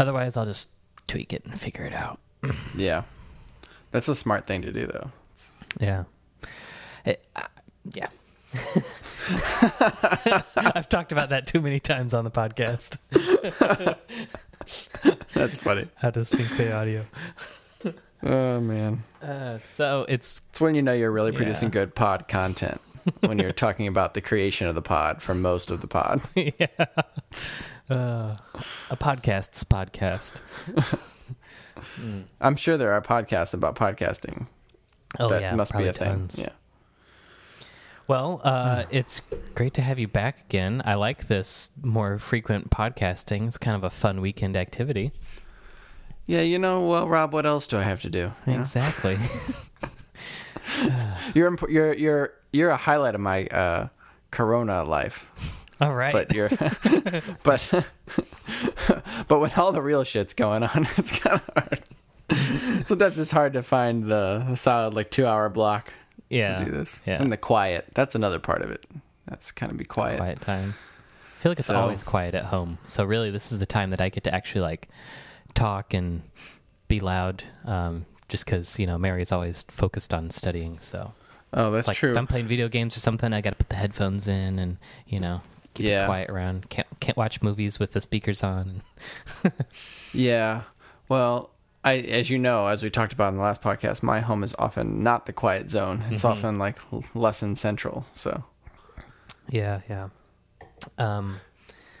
Otherwise, I'll just tweak it and figure it out. Yeah, that's a smart thing to do, though. Yeah. It, uh, yeah. I've talked about that too many times on the podcast. That's funny. How to sync the audio. Oh man, Uh, so it's it's when you know you're really producing Yeah. good pod content when you're talking about the creation of the pod for most of the pod. yeah, uh, a podcast's podcast. I'm sure there are podcasts about podcasting. Oh that yeah, must be a probably thing. Yeah. Well, uh, it's great to have you back again. I like this more frequent podcasting. It's kind of a fun weekend activity. Yeah, you know, well, Rob, what else do I have to do? you? Exactly. You're imp- you're you're you're a highlight of my uh, Corona life, All right. but you're but but when all the real shit's going on, it's kind of hard. Sometimes it's hard to find the solid like two hour block yeah. to do this, Yeah. and the quiet. That's another part of it. That's kind of be quiet. quiet time. I feel like it's So- always quiet at home. So really, this is the time that I get to actually like talk and be loud. Um, just because you know Mary's always focused on studying. So Oh, that's like true. if I'm playing video games or something, I got to put the headphones in and you know keep Yeah. it quiet around. Can't can't watch movies with the speakers on. Yeah. Well, I as you know, as we talked about in the last podcast, my home is often not the quiet zone. It's Mhm. often like lesson central. So Yeah, yeah. Um,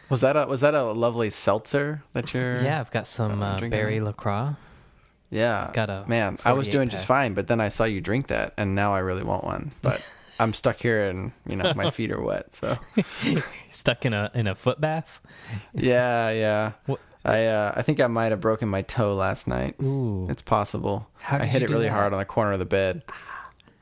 was that a was that a lovely seltzer that you're? yeah, I've got some uh, uh, berry? LaCroix. Yeah. Got a man. I was 48 doing just fine, but then I saw you drink that, and now I really want one. But I'm stuck here, and you know my feet are wet. So Stuck in a in a foot bath. yeah, yeah. What- I uh, I think I might have broken my toe last night. Ooh, It's possible. I hit it really that? hard on the corner of the bed.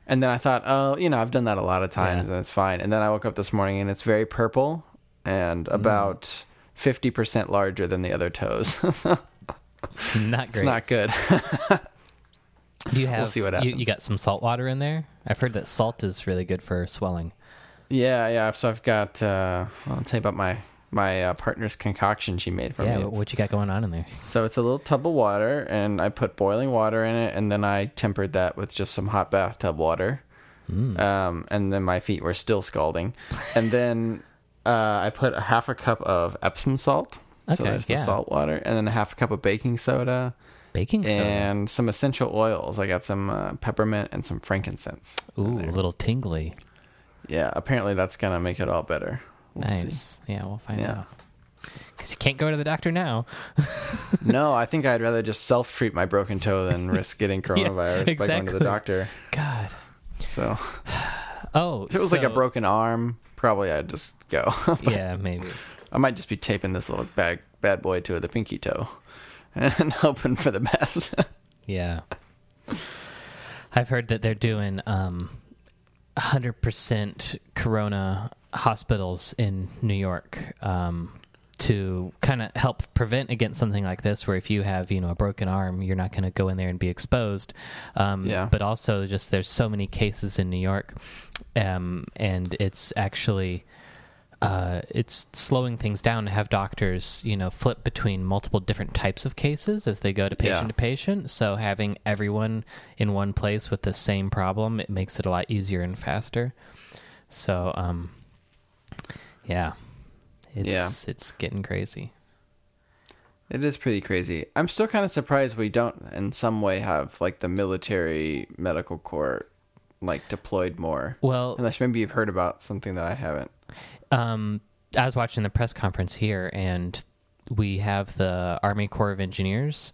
And then I thought, oh, you know, I've done that a lot of times Yeah. and it's fine. And then I woke up this morning and it's very purple and Mm. about 50% larger than the other toes. not it's great. not good. Do you have? see what You, you got some salt water in there. I've heard that salt is really good for swelling. yeah, yeah. So I've got, uh, I'll tell you about my, my uh, partner's concoction she made for yeah, me. what, what you got going on in there? So it's a little tub of water, and I put boiling water in it, and then I tempered that with just some hot bathtub water. Mm. Um, and then my feet were still scalding. And then uh, I put a half a cup of Epsom salt. Okay, so there's the yeah. salt water, and then a half a cup of baking soda Baking soda. and some essential oils. I got some uh, peppermint and some frankincense. Ooh, a little tingly. Yeah, apparently that's gonna make it all better. We'll see. nice. Yeah, we'll find Yeah. out. Because you can't go to the doctor now. no, I think I'd rather just self treat my broken toe than risk getting coronavirus by going to the doctor. God. So Oh, if it was like a broken arm, probably I'd just go. Yeah, maybe. I might just be taping this little bag bad boy to the pinky toe and hoping for the best. Yeah. I've heard that they're doing um, 100% corona hospitals in New York um, to kind of help prevent against something like this where if you have, you know, a broken arm, you're not going to go in there and be exposed. Um, Yeah. But also just there's so many cases in New York um, and it's actually uh, it's slowing things down to have doctors, you know, flip between multiple different types of cases as they go to patient Yeah. to patient. So having everyone in one place with the same problem, it makes it a lot easier and faster. So, um, yeah, it's it's getting crazy. It is pretty crazy. I'm still kind of surprised we don't, in some way, have like the military medical corps like deployed more. Well, Unless maybe you've heard about something that I haven't. um, I was watching the press conference here, and we have the Army Corps of Engineers,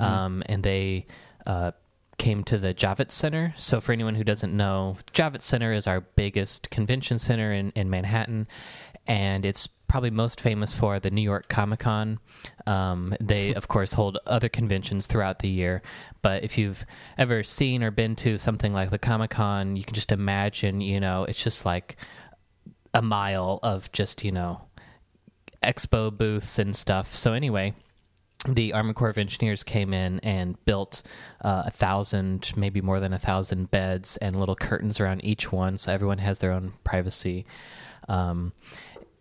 um, and they uh, came to the Javits Center. So, for anyone who doesn't know, Javits Center is our biggest convention center in, in Manhattan, and it's probably most famous for the New York Comic Con. Um, they, of course, hold other conventions throughout the year. But if you've ever seen or been to something like the Comic Con, you can just imagine, you know, it's just like a mile of just you know expo booths and stuff so anyway the army corps of engineers came in and built uh, a thousand maybe more than a thousand beds and little curtains around each one so everyone has their own privacy um,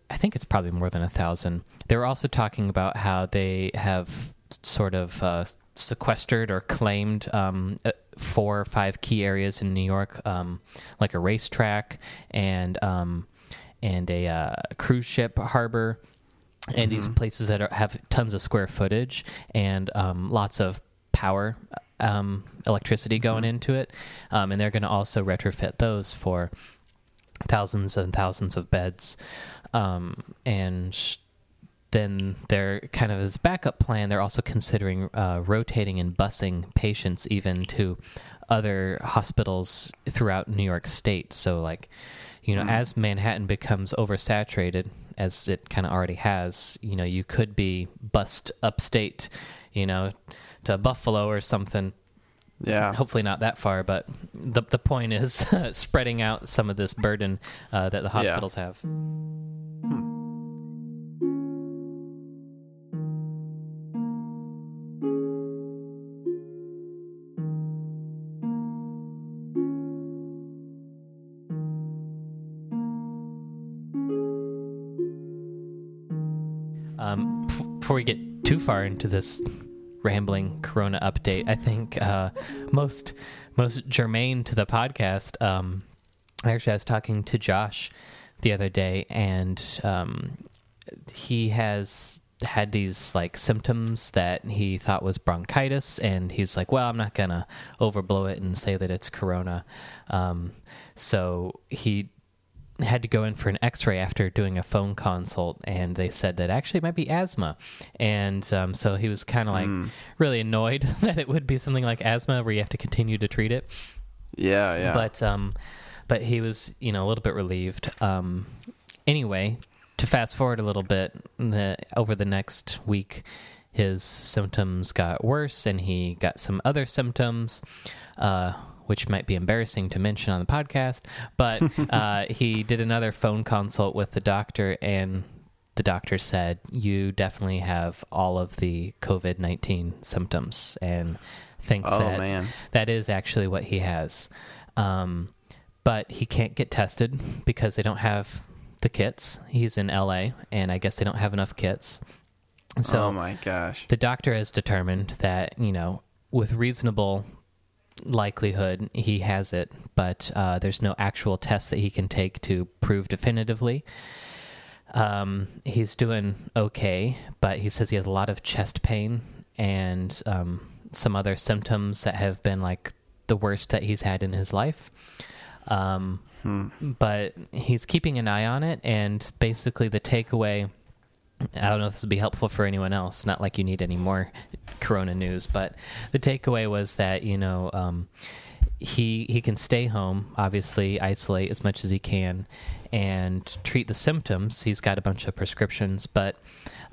i think it's probably more than a thousand they were also talking about how they have sort of uh, sequestered or claimed um, uh, four or five key areas in New York, um, like a racetrack and um, and a uh, cruise ship harbor, and these places that are, have tons of square footage and um, lots of power. Um, electricity going into it, um, and they're going to also retrofit those for thousands and thousands of beds. Um, and then they're kind of as backup plan, they're also considering uh, rotating and busing patients even to other hospitals throughout New York State. So, like, you know, as Manhattan becomes oversaturated, as it kind of already has, you know, you could be bussed upstate, you know, to Buffalo or something Yeah. hopefully not that far, but the the point is spreading out some of this burden uh, that the hospitals have. Um, f- before we get too far into this rambling Corona update, I think uh, most most germane to the podcast. Um, actually, I was talking to Josh the other day, and um, he has had these like symptoms that he thought was bronchitis, and he's like, "Well, I'm not gonna overblow it and say that it's Corona." Um, so he had to go in for an x-ray after doing a phone consult and they said that actually it might be asthma. And um, so he was kind of like really annoyed that it would be something like asthma where you have to continue to treat it. Yeah, yeah. but um but he was you know a little bit relieved. Um anyway to fast forward a little bit the over the next week his symptoms got worse and he got some other symptoms. Uh which might be embarrassing to mention on the podcast but uh he did another phone consult with the doctor and the doctor said you definitely have all of the covid-19 symptoms and thinks Oh, that man. that is actually what he has. Um, but he can't get tested because they don't have the kits. He's in LA, and I guess they don't have enough kits. So oh my gosh. the doctor has determined that you know, with reasonable likelihood, he has it, but uh, there's no actual test that he can take to prove definitively. Um, he's doing okay, but he says he has a lot of chest pain and um, some other symptoms that have been like the worst that he's had in his life. Um, But he's keeping an eye on it, and basically the takeaway. I don't know if this would be helpful for anyone else. Not like you need any more Corona news, but the takeaway was that you know um, he he can stay home, obviously isolate as much as he can, and treat the symptoms. He's got a bunch of prescriptions, but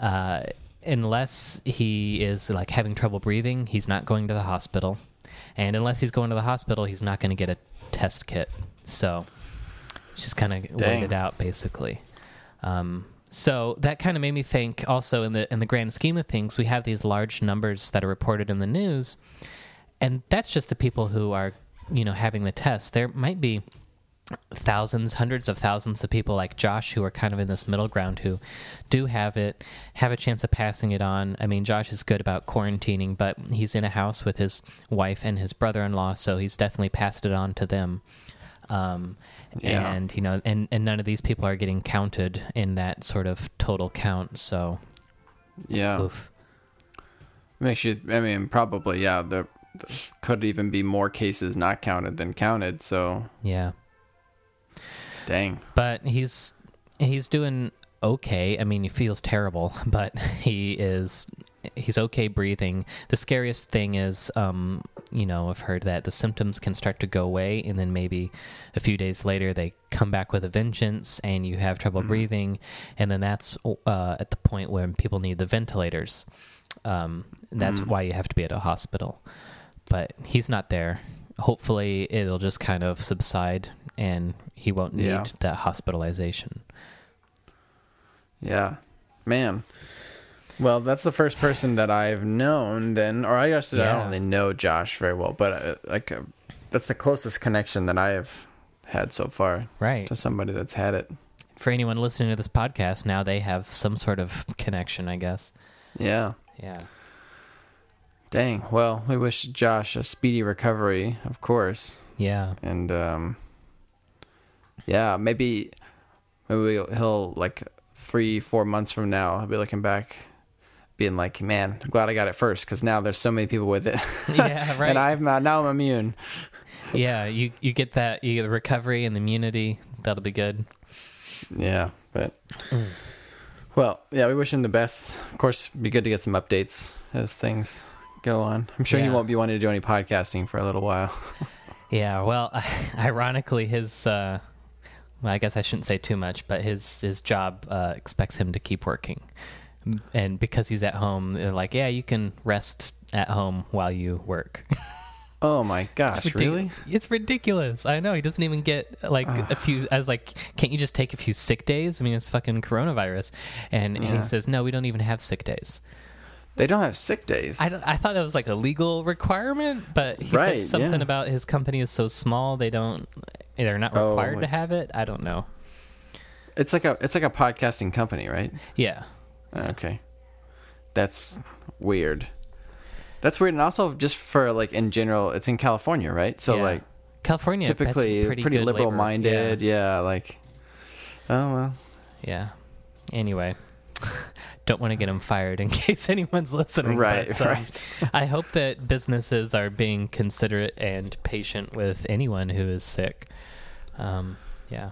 uh, unless he is like having trouble breathing, he's not going to the hospital, and unless he's going to the hospital, he's not going to get a test kit. So just kind of Dang. wait it out, basically. Um, so that kind of made me think. Also, in the in the grand scheme of things, we have these large numbers that are reported in the news, and that's just the people who are, you know, having the test. There might be thousands, hundreds of thousands of people like Josh who are kind of in this middle ground who do have it, have a chance of passing it on. I mean, Josh is good about quarantining, but he's in a house with his wife and his brother-in-law, so he's definitely passed it on to them. Um, Yeah. and you know, and and none of these people are getting counted in that sort of total count. So, Yeah. oof. Makes you. I mean, probably. Yeah. There, there could even be more cases not counted than counted. So, yeah. dang. but he's he's doing okay. I mean, he feels terrible, but he is he's okay breathing. The scariest thing is, um, you know, I've heard that the symptoms can start to go away, and then maybe a few days later they come back with a vengeance, and you have trouble breathing, and then that's uh, at the point when people need the ventilators. Um, that's why you have to be at a hospital. But he's not there. Hopefully, it'll just kind of subside, and he won't need Yeah. that hospitalization. Yeah. Man. Well, that's the first person that I've known then, or I guess I don't really know Josh very well, but uh, like uh, that's the closest connection that I have had so far Right. to somebody that's had it. For anyone listening to this podcast, now they have some sort of connection, I guess. Yeah. Yeah. Dang. Well, we wish Josh a speedy recovery, of course. Yeah. And um yeah, maybe maybe he'll like 3 4 months from now, he'll be looking back being like, "Man, I'm glad I got it first cuz now there's so many people with it." Yeah, right. and I'm uh, now I'm immune. yeah, you you get that you get the recovery and the immunity. That'll be good. Yeah, but well, yeah, we wish him the best. Of course, it'd be good to get some updates as things go on. I'm sure he won't be wanting to do any podcasting for a little while. Yeah, well, ironically, his uh, well, I guess I shouldn't say too much, but his his job uh, expects him to keep working, and because he's at home, they're like, yeah, you can rest at home while you work. Oh my gosh, Ridic- really? It's ridiculous. I know he doesn't even get like a few. I was like, can't you just take a few sick days? I mean, it's fucking coronavirus, and Yeah. he says, no, we don't even have sick days. They don't have sick days. I, I thought that was like a legal requirement, but he Right, said something yeah. about his company is so small they don't they're not Oh, required to have it. I don't know. It's like a it's like a podcasting company, right? Yeah, Okay. That's weird. That's weird, and also just for like in general, it's in California, right? So Yeah. like California typically pretty, pretty, good liberal labor. minded. Yeah. like oh well. Yeah. Anyway, don't want to get him fired in case anyone's listening. Right, but, um, right. I hope that businesses are being considerate and patient with anyone who is sick. Um, yeah.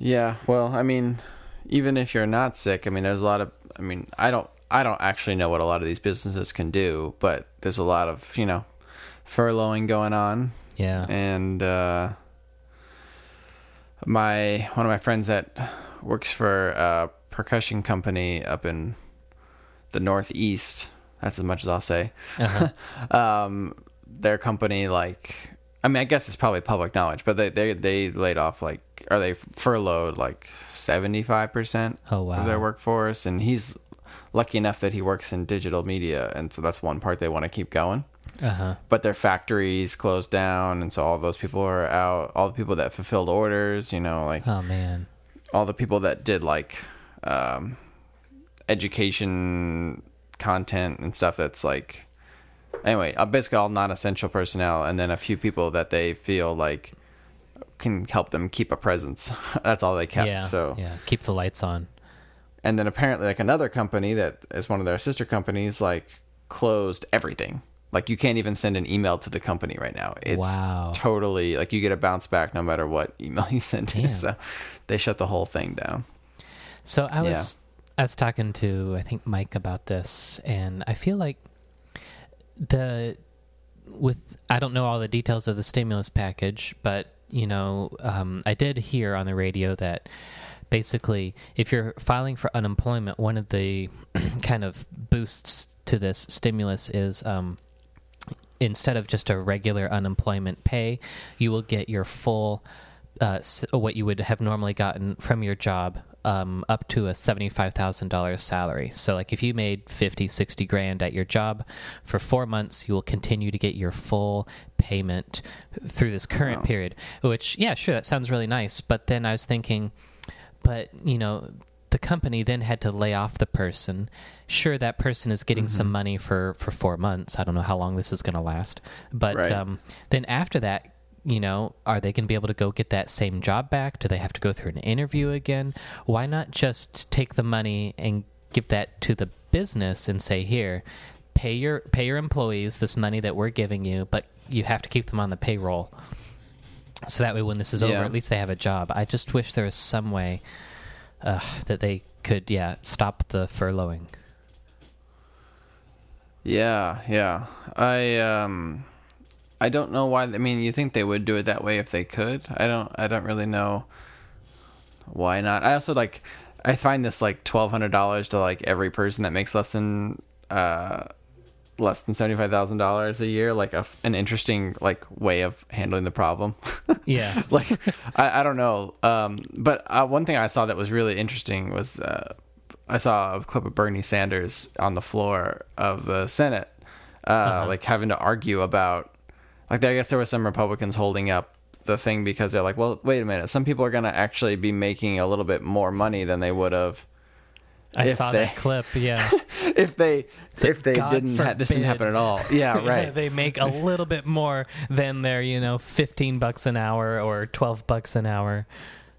Yeah, well, I mean, even if you're not sick, I mean, there's a lot of. I mean, I don't. I don't actually know what a lot of these businesses can do, but there's a lot of you know furloughing going on, Yeah. and uh, my one of my friends that works for a percussion company up in the Northeast. That's as much as I'll say. Uh-huh. um, their company like I mean I guess it's probably public knowledge, but they they they laid off like or they furloughed like seventy five percent Oh, wow. of their workforce, and he's lucky enough that he works in digital media, and so that's one part they want to keep going. Uh huh. But their factories closed down, and so all those people are out. All the people that fulfilled orders, you know, like Oh man. all the people that did like um, education content and stuff that's like anyway basically all non-essential personnel and then a few people that they feel like can help them keep a presence that's all they kept yeah. so yeah. Keep the lights on. and then apparently like another company that is one of their sister companies like closed everything like you can't even send an email to the company right now it's Wow. totally like you get a bounce back no matter what email you send to so they shut the whole thing down So I was Yeah. I was talking to I think Mike about this, and I feel like the with I don't know all the details of the stimulus package, but you know um, I did hear on the radio that basically if you're filing for unemployment, one of the kind of boosts to this stimulus is. Um, Instead of just a regular unemployment pay, you will get your full uh, what you would have normally gotten from your job um, up to a $75,000 salary. So, like if you made 50, 60 grand at your job for four months, you will continue to get your full payment through this current Wow. period. Which, yeah, sure, that sounds really nice. But then I was thinking, but, you know, the company then had to lay off the person. Sure, that person is getting some money for, for four months. I don't know how long this is going to last. But Right. um, then after that, you know, are they going to be able to go get that same job back? Do they have to go through an interview again? Why not just take the money and give that to the business and say, "Here, pay your pay your employees this money that we're giving you, but you have to keep them on the payroll." So that way, when this is over, at least they have a job. I just wish there was some way uh, that they could, yeah, stop the furloughing. Yeah, yeah. I um I don't know why I mean you think they would do it that way if they could. I don't I don't really know why not. I also like I find this like twelve hundred dollars to like every person that makes less than uh less than seventy five thousand dollars a year like a, an interesting like way of handling the problem. Yeah, like I, I don't know um but uh, one thing i saw that was really interesting was uh i saw a clip of bernie sanders on the floor of the senate uh Uh-huh. like having to argue about like i guess there were some republicans holding up the thing because they're like well wait a minute some people are going to actually be making a little bit more money than they would have I saw they, that clip. Yeah. if they if they God didn't ha- this didn't happen at all. Yeah, right. they make a little bit more than their, you know, 15 bucks an hour or 12 bucks an hour.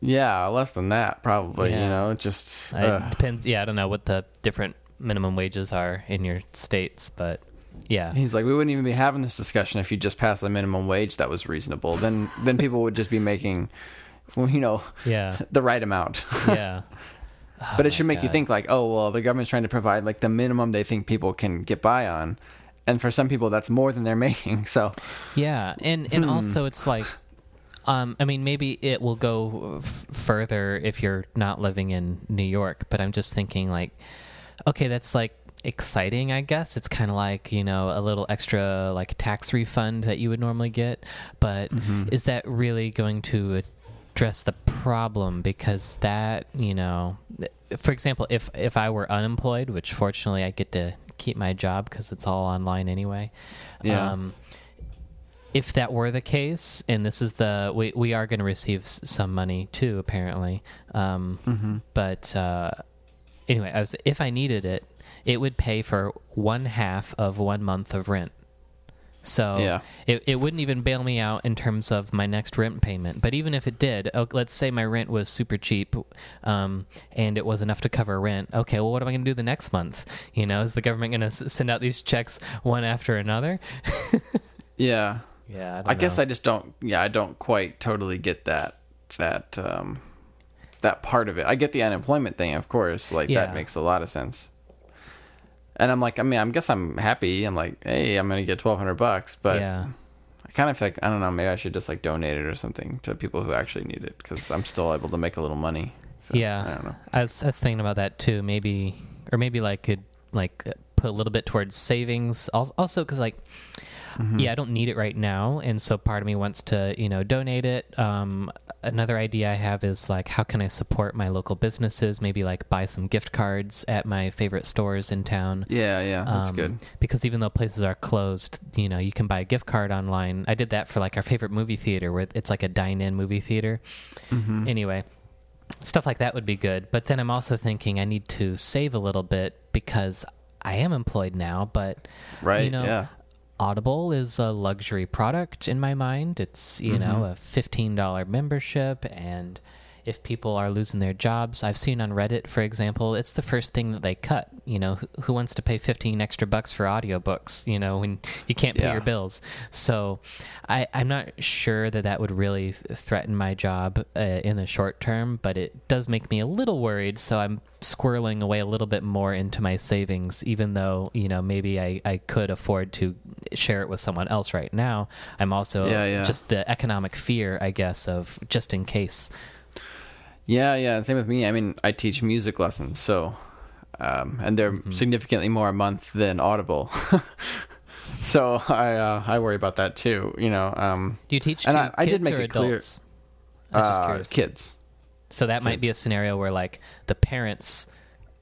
yeah, less than that probably. You know, it just It depends. Yeah, I don't know what the different minimum wages are in your states, but yeah. He's like, we wouldn't even be having this discussion if you just passed a minimum wage that was reasonable. Then then people would just be making, well, you know, Yeah. the right amount. Yeah. but Oh it should make you think like, oh well, the government's trying to provide like the minimum they think people can get by on, and for some people that's more than they're making. So Yeah, and and Hmm. also it's like, um, I mean, maybe it will go f- further if you're not living in New York. But I'm just thinking, like, okay, that's like exciting. I guess it's kind of like you know a little extra like tax refund that you would normally get. But Mm-hmm. is that really going to address the problem? Because that you know, for example, if if I were unemployed, which fortunately I get to keep my job because it's all online anyway. Yeah. Um, if that were the case, and this is the we we are going to receive s- some money too, apparently. Um, Mm-hmm. But uh, anyway, I was if I needed it, it would pay for one half of one month of rent. So Yeah. it it wouldn't even bail me out in terms of my next rent payment. But even if it did, oh, let's say my rent was super cheap, um, and it was enough to cover rent. Okay, well, what am I going to do the next month? You know, is the government going to s- send out these checks one after another? yeah, Yeah, I, guess I just don't. Yeah, I don't quite totally get that that um that part of it. I get the unemployment thing, of course. Like Yeah. that makes a lot of sense. And I'm like, I mean, I guess I'm happy. I'm like, hey, I'm gonna get twelve hundred bucks, but yeah. I kind of feel like I don't know. Maybe I should just like donate it or something to people who actually need it because I'm still able to make a little money. So, yeah, I don't know. I was, I was thinking about that too. Maybe, or maybe like could like put a little bit towards savings. Also, because like, Mm-hmm. yeah, I don't need it right now, and so part of me wants to you know donate it. Um, another idea I have is like, how can I support my local businesses? Maybe like buy some gift cards at my favorite stores in town. Yeah, yeah, that's Um, good. Because even though places are closed, you know, you can buy a gift card online. I did that for like our favorite movie theater where it's like a dine in movie theater. Mm-hmm. Anyway, stuff like that would be good. But then I'm also thinking I need to save a little bit because I am employed now, but Right? you know, yeah. Audible is a luxury product in my mind. It's, you know, mm-hmm. a $15 membership and if people are losing their jobs, I've seen on Reddit, for example, it's the first thing that they cut. You know, who, who wants to pay 15 extra bucks for audiobooks, you know, when you can't pay Yeah. your bills? So I, I'm not sure that that would really threaten my job uh, in the short term, but it does make me a little worried. So I'm squirreling away a little bit more into my savings, even though, you know, maybe I, I could afford to share it with someone else right now. I'm also Yeah, yeah. just the economic fear, I guess, of just in case. Yeah, yeah. Same with me. I mean, I teach music lessons, so um, and they're Mm-hmm. significantly more a month than Audible. so I uh, I worry about that too. You know, um, Do you teach And I- I did make or it clear- adults? I was just uh, curious. kids. So that might be a scenario where like the parents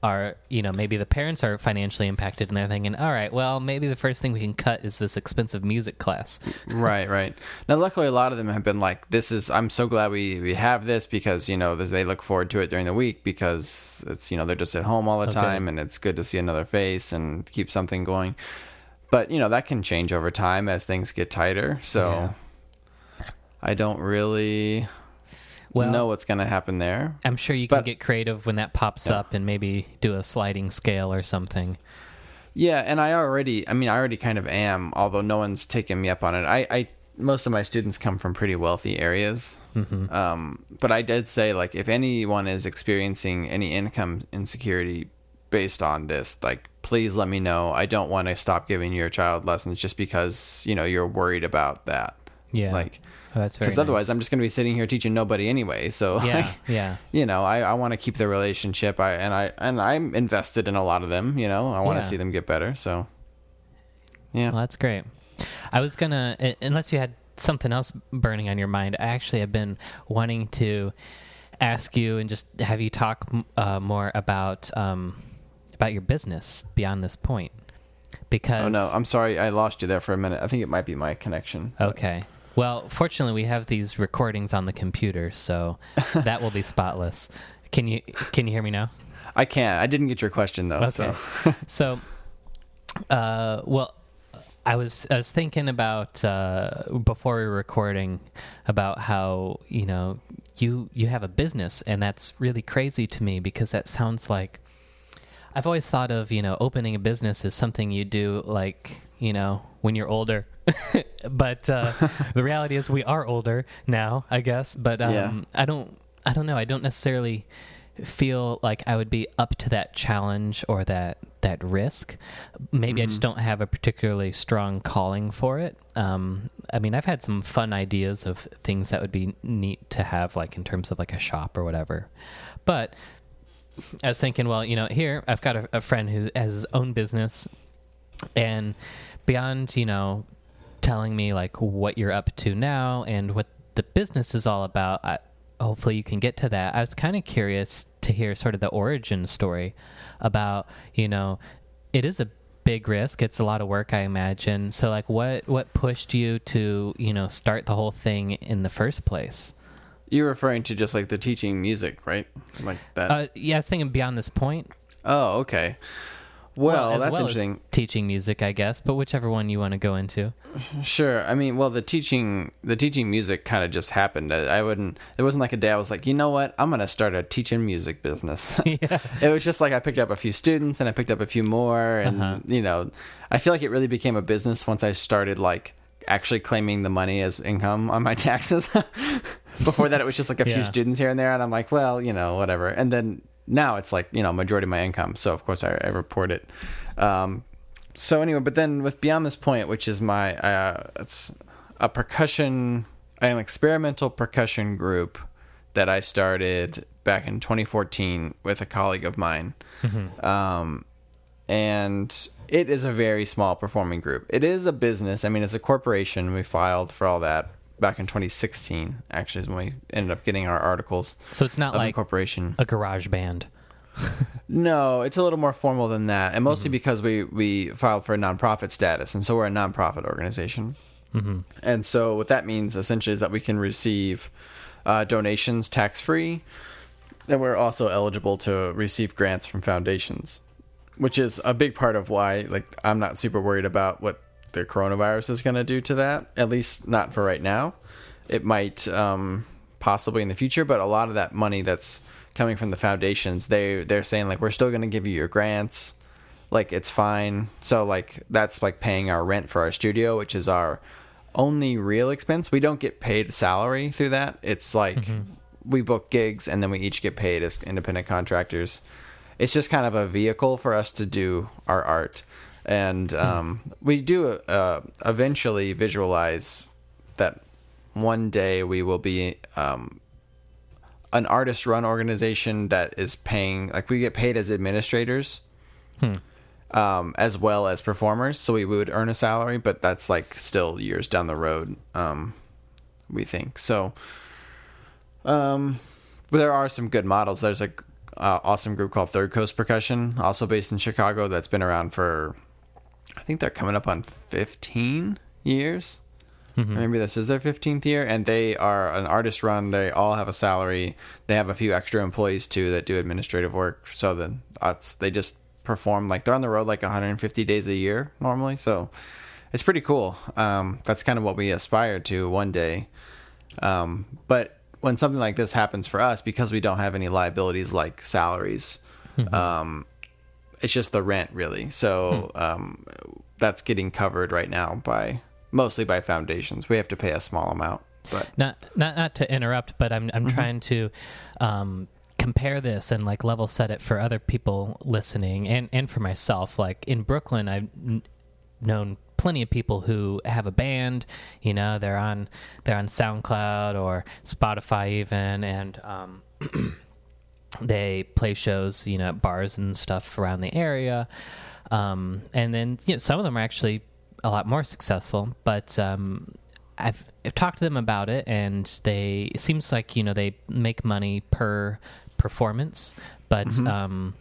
are, you know, maybe the parents are financially impacted and they're thinking, all right, well, maybe the first thing we can cut is this expensive music class. right, right. Now, luckily, a lot of them have been like, "This is. I'm so glad we we have this because you know they look forward to it during the week because it's you know they're just at home all the Okay. time and it's good to see another face and keep something going." But you know that can change over time as things get tighter. So I don't really Well, know what's going to happen there. I'm sure you can But- get creative when that pops Yeah. up and maybe do a sliding scale or something. Yeah, and I already, I mean, I already kind of am, although no one's taken me up on it. I, I most of my students come from pretty wealthy areas. Mm-hmm. Um, but I did say, like, if anyone is experiencing any income insecurity based on this, like, please let me know. I don't want to stop giving your child lessons just because, you know, you're worried about that. Yeah. Like, Oh, that's very because otherwise nice. I'm just going to be sitting here teaching nobody anyway. So, Yeah, like, yeah. you know, I, I want to keep the relationship. I and I and I'm invested in a lot of them. You know, I want Yeah. to see them get better. So, yeah, Well, that's great. I was gonna, unless you had something else burning on your mind, I actually have been wanting to ask you and just have you talk uh, more about um, about your business beyond this point. Because Oh no, I'm sorry, I lost you there for a minute. I think it might be my connection. okay. Well, fortunately, we have these recordings on the computer, so that will be spotless. Can you can you hear me now? I can't. I didn't get your question though. Okay. So. So, uh, well, I was I was thinking about uh, before we were recording about how you know you you have a business, and that's really crazy to me because that sounds like I've always thought of you know opening a business as something you do like you know when you're older. but uh, the reality is we are older now, I guess. But um, Yeah. I don't I don't know. I don't necessarily feel like I would be up to that challenge or that that risk. Maybe I just don't have a particularly strong calling for it. Um, I mean, I've had some fun ideas of things that would be neat to have, like in terms of like a shop or whatever. But I was thinking, well, you know, here I've got a, a friend who has his own business, and beyond, you know, telling me like what you're up to now and what the business is all about, I, hopefully you can get to that. I was kind of curious to hear sort of the origin story about, you know, it is a big risk. It's a lot of work, I imagine. So, like, what what pushed you to, you know, start the whole thing in the first place? You're referring to just like the teaching music, right? Like that. Uh, yeah, I was thinking beyond this point. oh, okay. Well, as that's well interesting. teaching music, I guess, but whichever one you want to go into. Sure. I mean, well, the teaching, the teaching music kind of just happened. I, I wouldn't. It wasn't like a day. I was like, you know what? I'm gonna start a teaching music business. yeah. it was just like I picked up a few students and I picked up a few more, and Uh-huh. you know, I feel like it really became a business once I started like actually claiming the money as income on my taxes. Before that, it was just like a few students here and there, and I'm like, well, you know, whatever. And then now it's like you know, majority of my income. So of course I, I report it. Um, so anyway, but then with beyond this point, which is my uh, it's a percussion, an experimental percussion group that I started back in 2014 with a colleague of mine, um, and it is a very small performing group. It is a business. I mean, it's a corporation. We filed for all that back in 2016. Actually, is when we ended up getting our articles So it's not like incorporation. a garage band. No, it's a little more formal than that, and mostly because we we filed for a nonprofit status, and so we're a nonprofit organization. Mm-hmm. And so what that means essentially is that we can receive uh, donations tax free, and we're also eligible to receive grants from foundations, which is a big part of why like I'm not super worried about what the coronavirus is going to do to that. At least not for right now. It might um, possibly in the future, but a lot of that money that's coming from the foundations, they they're saying like we're still going to give you your grants like it's fine. So like that's like paying our rent for our studio, which is our only real expense. We don't get paid salary through that. It's like we book gigs and then we each get paid as independent contractors. It's just kind of a vehicle for us to do our art. And um, we do uh, eventually visualize that one day we will be um, an artist run organization that is paying like we get paid as administrators um, as well as performers. So we would earn a salary but that's like still years down the road um, we think. So um, there are some good models. There's a uh, awesome group called third coast percussion also based in chicago that's been around for i think they're coming up on 15 years Maybe this is their 15th year, and they are an artist run. They all have a salary. They have a few extra employees too that do administrative work. So then that's they just perform like they're on the road like 150 days a year normally. So it's pretty cool. Um, that's kind of what we aspire to one day. Um, but when something like this happens for us, because we don't have any liabilities like salaries, um, it's just the rent really. So um, that's getting covered right now by mostly by foundations. We have to pay a small amount, but not not not to interrupt, but I'm I'm trying to um, compare this and like level set it for other people listening and and for myself. Like in Brooklyn, I've n- known plenty of people who have a band. You know, they're on they're on SoundCloud or Spotify even, and um, they play shows. You know, at bars and stuff around the area. Um, and then you know, some of them are actually a lot more successful, but um, I've, I've talked to them about it, and they it seems like you know they make money per performance, but um,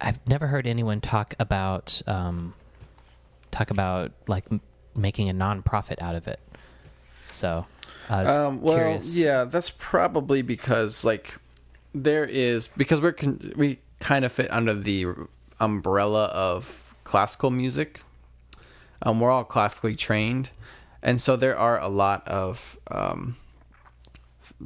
I've never heard anyone talk about um, talk about like m- making a nonprofit out of it. So, I was Um, well, curious. yeah, that's probably because like there is because we're con- we kind of fit under the umbrella of classical music. Um, we're all classically trained, and so there are a lot of um,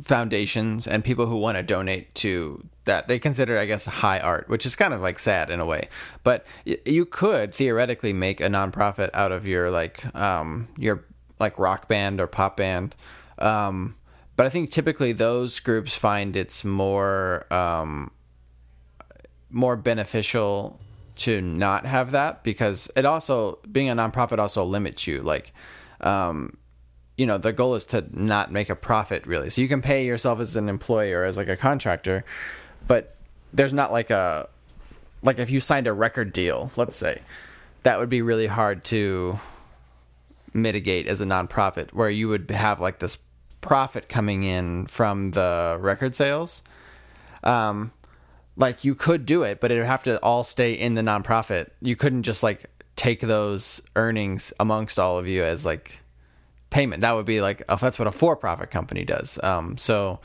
foundations and people who want to donate to that. They consider i guess high art which is kind of like sad in a way. But y- you could theoretically make a nonprofit out of your like um your like rock band or pop band. Um but i think typically those groups find it's more um more beneficial to not have that because it also being a nonprofit also limits you. Like um you know the goal is to not make a profit really. So you can pay yourself as an employee or as like a contractor but there's not like a like if you signed a record deal let's say that would be really hard to mitigate as a nonprofit where you would have like this profit coming in from the record sales um like you could do it but it would have to all stay in the nonprofit you couldn't just like take those earnings amongst all of you as like payment. That would be like that's what a for-profit company does. Um, so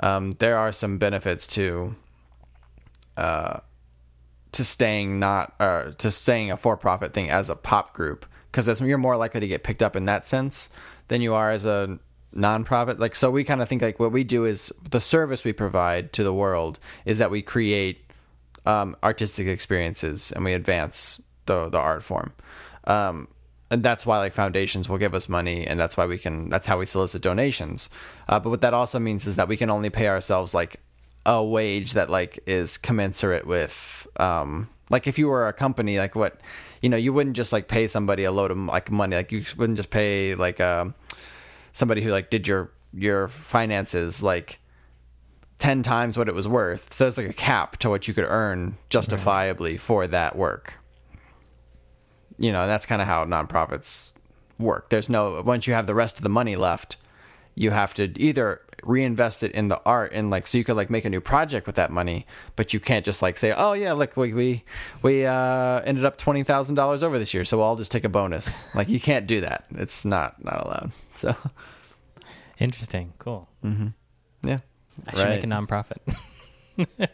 um, there are some benefits to uh, to staying not uh, to staying a for-profit thing as a pop group because you're more likely to get picked up in that sense than you are as a nonprofit. Like so, we kind of think like what we do is the service we provide to the world is that we create um, artistic experiences and we advance the the art form. Um, and that's why like foundations will give us money and that's why we can that's how we solicit donations uh, but what that also means is that we can only pay ourselves like a wage that like is commensurate with um like if you were a company like what you know you wouldn't just like pay somebody a load of like money like you wouldn't just pay like um somebody who like did your your finances like 10 times what it was worth so it's like a cap to what you could earn justifiably right. for that work you know, that's kind of how nonprofits work. There's no once you have the rest of the money left, you have to either reinvest it in the art and like so you could like make a new project with that money, but you can't just like say, "Oh yeah, look, we we we uh ended up $20,000 over this year, so I'll just take a bonus." like you can't do that. It's not not allowed. So interesting. Cool. Mhm. Yeah. I should right. make a nonprofit.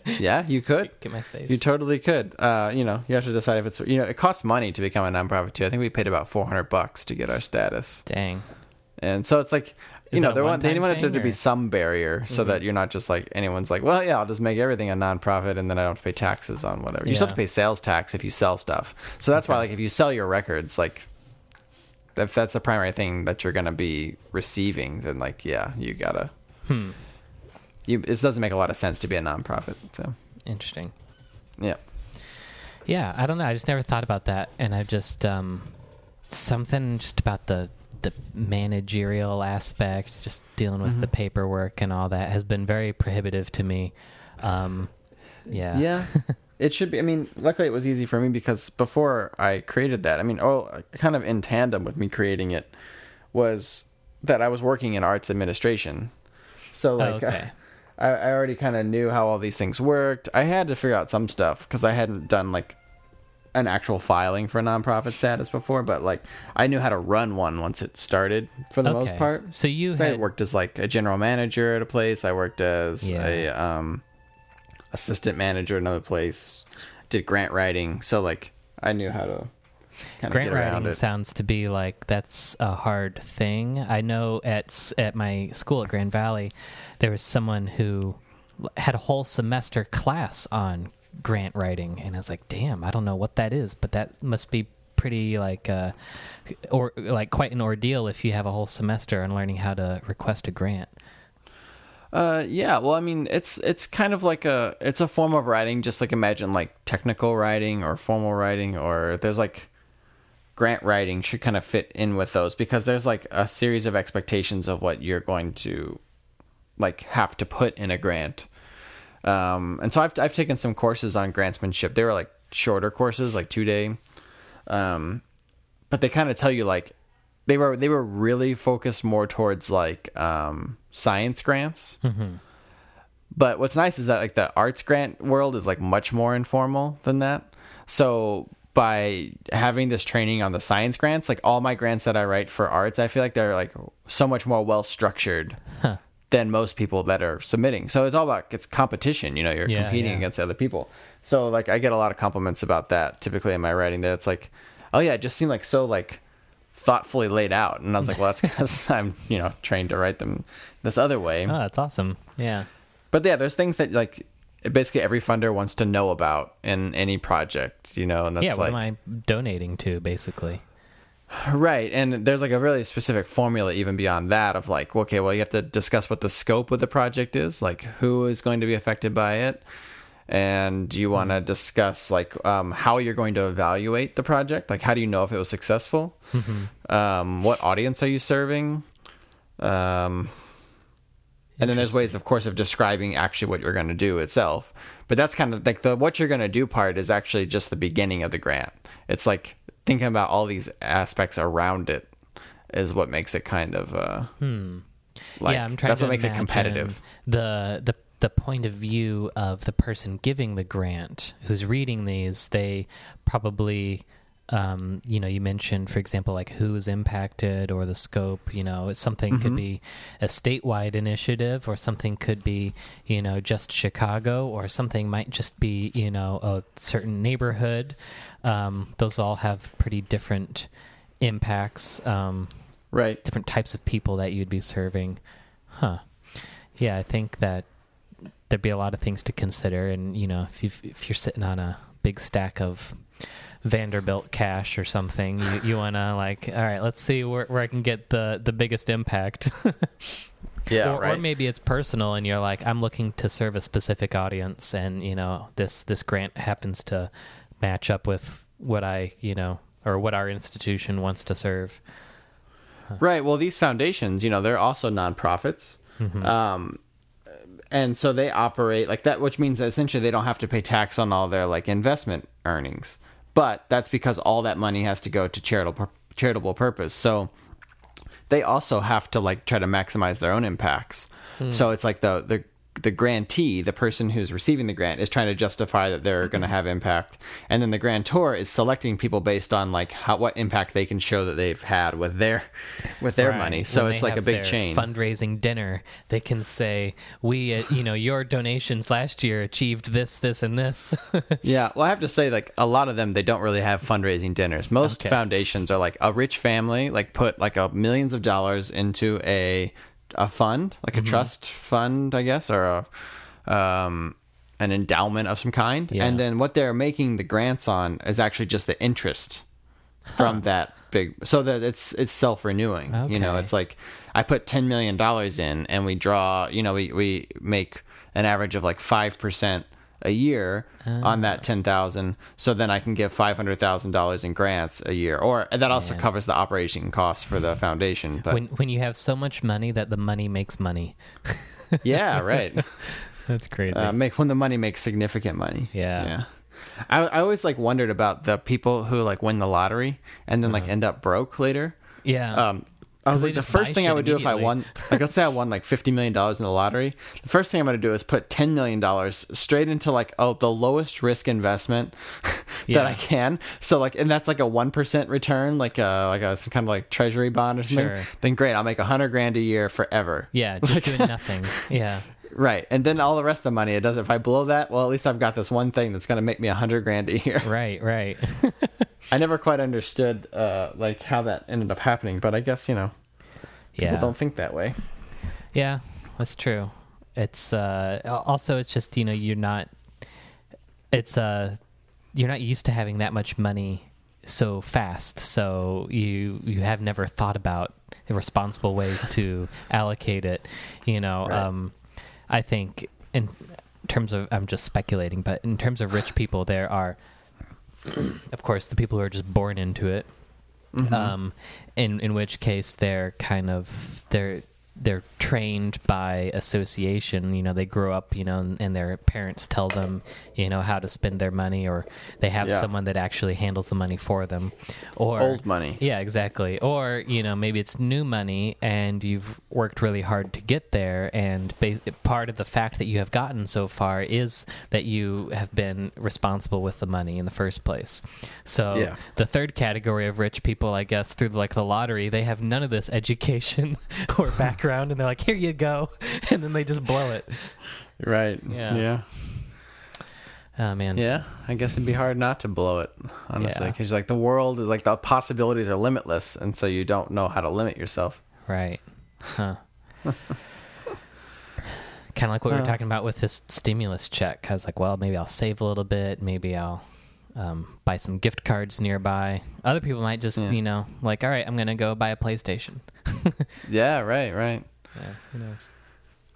yeah, you could get my space. You totally could. Uh, you know, you have to decide if it's you know it costs money to become a nonprofit too. I think we paid about four hundred bucks to get our status. Dang. And so it's like you Is know they want they wanted there to be some barrier so mm-hmm. that you're not just like anyone's like well yeah I'll just make everything a nonprofit and then I don't have to pay taxes on whatever. You yeah. still have to pay sales tax if you sell stuff. So that's okay. why like if you sell your records like if that's the primary thing that you're gonna be receiving then like yeah you gotta. Hmm you, it doesn't make a lot of sense to be a nonprofit. So interesting. Yeah. Yeah, I don't know. I just never thought about that, and I've just um, something just about the the managerial aspect, just dealing with mm-hmm. the paperwork and all that, has been very prohibitive to me. Um, yeah. Yeah. it should be. I mean, luckily it was easy for me because before I created that, I mean, oh, kind of in tandem with me creating it was that I was working in arts administration. So like, okay. I, I already kind of knew how all these things worked. I had to figure out some stuff because I hadn't done like an actual filing for a nonprofit status before, but like I knew how to run one once it started for the okay. most part. So you had... I worked as like a general manager at a place. I worked as yeah. a um, assistant manager another place. Did grant writing, so like I knew how to grant writing it. sounds to be like that's a hard thing. I know at at my school at Grand Valley, there was someone who had a whole semester class on grant writing, and I was like, "Damn, I don't know what that is, but that must be pretty like uh, or like quite an ordeal if you have a whole semester on learning how to request a grant." Uh, yeah. Well, I mean, it's it's kind of like a it's a form of writing. Just like imagine like technical writing or formal writing, or there's like grant writing should kind of fit in with those because there's like a series of expectations of what you're going to like have to put in a grant. Um, and so I've I've taken some courses on grantsmanship. They were like shorter courses, like two day. Um, but they kind of tell you like they were they were really focused more towards like um, science grants. Mm-hmm. But what's nice is that like the arts grant world is like much more informal than that. So by having this training on the science grants, like all my grants that I write for arts, I feel like they're like so much more well structured huh. than most people that are submitting. So it's all about it's competition. You know, you're yeah, competing yeah. against other people. So like I get a lot of compliments about that typically in my writing. That it's like, oh yeah, it just seemed like so like thoughtfully laid out, and I was like, well, that's because I'm you know trained to write them this other way. Oh, that's awesome. Yeah. But yeah, there's things that like basically every funder wants to know about in any project, you know, and that's yeah, what like am I donating to, basically? right. And there's like a really specific formula even beyond that of like, okay, well, you have to discuss what the scope of the project is, like who is going to be affected by it, and you want to discuss like um, how you're going to evaluate the project, like how do you know if it was successful, um, what audience are you serving, um, and then there's ways, of course, of describing actually what you're going to do itself. But that's kind of like the what you're going to do part is actually just the beginning of the grant. It's like thinking about all these aspects around it is what makes it kind of uh like Hmm. yeah, I'm trying that's to what makes it competitive. The the the point of view of the person giving the grant who's reading these, they probably um, you know, you mentioned, for example, like who is impacted or the scope. You know, something Mm-hmm. could be a statewide initiative, or something could be, you know, just Chicago, or something might just be, you know, a certain neighborhood. Um, those all have pretty different impacts. Um, Right. different types of people that you'd be serving. Huh. Yeah, I think that there'd be a lot of things to consider and you know, if you if you're sitting on a big stack of Vanderbilt cash or something, you you want to like, all right, let's see where where I can get the the biggest impact. Yeah, or, right. or maybe it's personal and you're like, I'm looking to serve a specific audience and, you know, this this grant happens to match up with what I, you know, or what our institution wants to serve. Right. Well, these foundations, you know, they're also nonprofits. Um, and so they operate like that, which means that essentially they don't have to pay tax on all their like investment earnings. But that's because all that money has to go to charitable charitable purpose. So they also have to like try to maximize their own impacts. Hmm. So it's like the the the grantee, the person who's receiving the grant, is trying to justify that they're going to have impact, and then the grantor is selecting people based on like how what impact they can show that they've had with their with their Right. money. So When it's like a big chain. fundraising dinner. They can say, "We, uh, you know, your donations last year achieved this, this, and this." Yeah, well, I have to say, like a lot of them, they don't really have fundraising dinners. Most Okay. foundations are like a rich family, like put like a millions of dollars into a a fund, like Mm-hmm. a trust fund, I guess, or a um an endowment of some kind, Yeah. and then what they're making the grants on is actually just the interest from that big, so that it's it's self renewing. You know, it's like I put ten million dollars in, and we draw. You know, we we make an average of like five percent a year on Ah. that ten thousand. So then I can give five hundred thousand dollars in grants a year, or and that also Man. covers the operation costs for the foundation. But when when you have so much money that the money makes money, yeah, right. that's crazy. uh, make when the money makes significant money. Yeah. yeah. I, I always like wondered about the people who like win the lottery and then like end up broke later. yeah, Um, I was like, the first thing I would do if I won, like, let's say I won like fifty million dollars in the lottery. The first thing I'm going to do is put ten million dollars straight into like oh the lowest risk investment that Yeah. I can. So like, and that's like a one percent return, like a like a some kind of like treasury bond or something. Sure. Then great, I'll make a hundred grand a year forever. yeah, just doing nothing. Yeah, Right, and then all the rest of the money it does. If I blow that, well, at least I've got this one thing that's going to make me a hundred grand a year. right, right. I never quite understood uh, like how that ended up happening, but I guess you know people yeah, don't think that way. Yeah, that's true. It's uh also it's just, you know, you're not it's uh you're not used to having that much money so fast. So you you have never thought about the responsible ways to allocate it, you know. Right. Um I think in terms of I'm just speculating, but in terms of rich people there are of course the people who are just born into it Mm-hmm. um, in in which case they're kind of they're they're trained by association. You know, they grow up, you know, and, and their parents tell them, you know, how to spend their money, or they have Yeah. someone that actually handles the money for them, or Old money. Yeah, exactly. Or you know, maybe it's new money, and you've worked really hard to get there, and ba- part of the fact that you have gotten so far is that you have been responsible with the money in the first place. So Yeah. the third category of rich people, I guess, through like the lottery, they have none of this education or background, and they're like, "Here you go," and then they just blow it. Right. Yeah. Yeah. Oh man. Yeah, I guess it'd be hard not to blow it, honestly, Yeah. because like the world is like the possibilities are limitless, and so you don't know how to limit yourself. Right. Huh. kind of like what we were talking about with this stimulus check. I was like, well, maybe I'll save a little bit. Maybe I'll um, buy some gift cards nearby. Other people might just, Yeah. you know, like, all right, I'm going to go buy a PlayStation. Yeah, right, right. Yeah, who knows?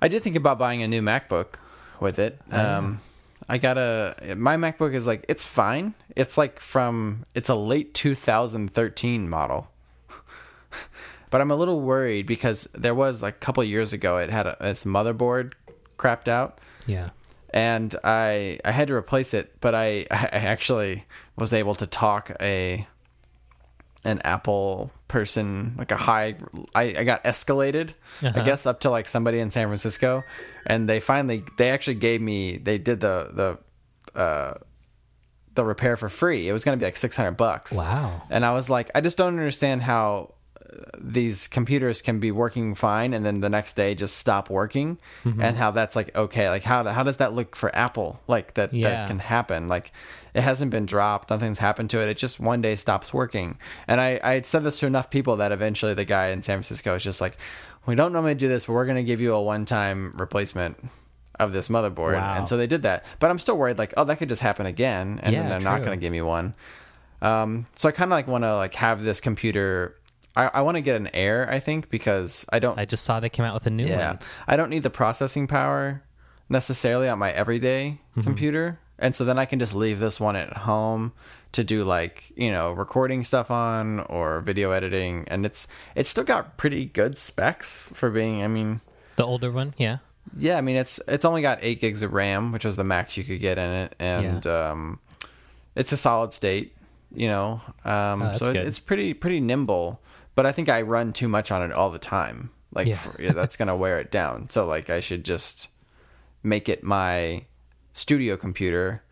I did think about buying a new MacBook with it. Oh. Um, I got a my MacBook is like it's fine. It's like from it's a late 2013 model. but I'm a little worried because there was like a couple years ago it had a, its motherboard crapped out Yeah. And I I had to replace it, but I I actually was able to talk a an Apple person like a high I, I got escalated I Uh-huh. guess up to like somebody in San Francisco and they finally they actually gave me they did the the uh the repair for free. It was going to be like 600 bucks. Wow. And I was like I just don't understand how these computers can be working fine and then the next day just stop working Mm-hmm. and how that's like okay like how how does that look for apple like that Yeah. that can happen like it hasn't been dropped nothing's happened to it it just one day stops working and i i said this to enough people that eventually the guy in san francisco is just like we don't normally do this but we're going to give you a one-time replacement of this motherboard Wow. and so they did that but i'm still worried like oh that could just happen again and Yeah, then they're not going to give me one um, so I kind of like want to like have this computer. I, I want to get an Air, I think, because I don't. I just saw they came out with a new yeah, one. I don't need the processing power necessarily on my everyday Mm-hmm. computer, and so then I can just leave this one at home to do like you know recording stuff on or video editing, and it's it's still got pretty good specs for being. I mean, The older one, yeah. yeah, I mean it's it's only got eight gigs of RAM, which was the max you could get in it, and um, it's a solid state. You know, um, Oh, so it, it's pretty pretty nimble. But I think I run too much on it all the time. Like Yeah. for- yeah, that's gonna wear it down. So like I should just make it my studio computer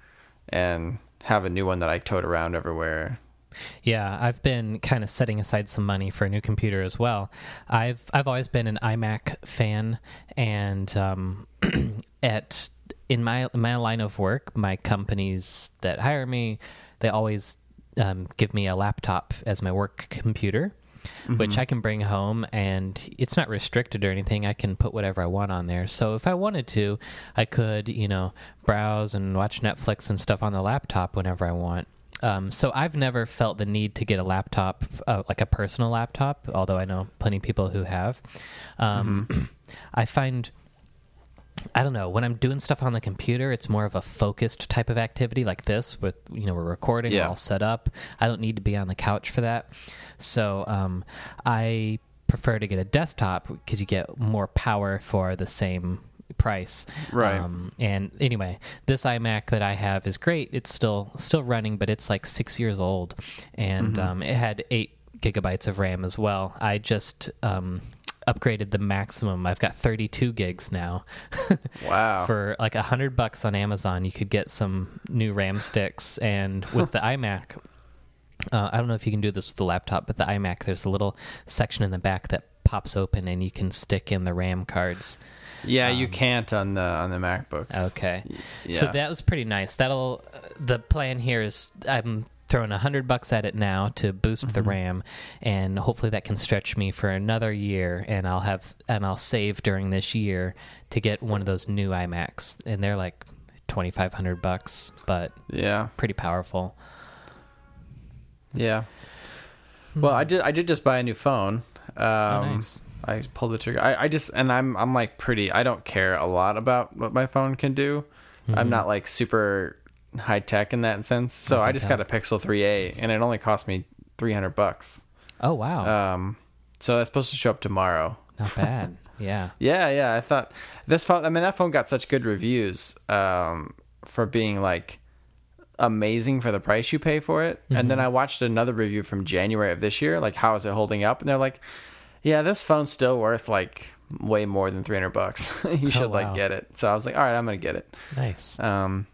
and have a new one that I tote around everywhere. Yeah, I've been kind of setting aside some money for a new computer as well. I've I've always been an iMac fan, and um, at in my my line of work, my companies that hire me, they always um, give me a laptop as my work computer. Which I can bring home, and it's not restricted or anything. I can put whatever I want on there. So if I wanted to, I could, you know, browse and watch Netflix and stuff on the laptop whenever I want. Um, so I've never felt the need to get a laptop, uh, like a personal laptop, although I know plenty of people who have. Um, I find, I don't know, when I'm doing stuff on the computer, it's more of a focused type of activity like this with, you know, we're recording, Yeah. all set up. I don't need to be on the couch for that. So um, I prefer to get a desktop because you get more power for the same price. Right. Um, and anyway, this iMac that I have is great. It's still still running, but it's like six years old, and um, it had eight gigabytes of RAM as well. I just um, upgraded the maximum. I've got 32 gigs now. Wow. For like a hundred bucks on Amazon, you could get some new RAM sticks, and with the iMac. Uh, I don't know if you can do this with the laptop, but the iMac, there's a little section in the back that pops open and you can stick in the RAM cards. yeah, you can't on the on the MacBooks. Okay. Yeah. So that was pretty nice. That'll uh, the plan here is I'm throwing a hundred bucks at it now to boost the RAM, and hopefully that can stretch me for another year, and I'll have and I'll save during this year to get one of those new iMacs, and they're like twenty five hundred bucks, but Yeah. pretty powerful. Yeah. Well, I did. I did just buy a new phone. Um, Oh, nice. I pulled the trigger. I, I just and I'm I'm like pretty. I don't care a lot about what my phone can do. Mm-hmm. I'm not like super high tech in that sense. So I, can just tell. got a Pixel 3a, and it only cost me 300 bucks. Oh wow, Um, so that's supposed to show up tomorrow. not bad. Yeah. Yeah, yeah. I thought this phone. I mean, that phone got such good reviews um, for being like amazing for the price you pay for it. And then I watched another review from January of this year, like how is it holding up? And they're like, yeah, this phone's still worth like way more than three hundred bucks. you should wow. like get it. So I was like, all right, I'm gonna get it. Nice. Um,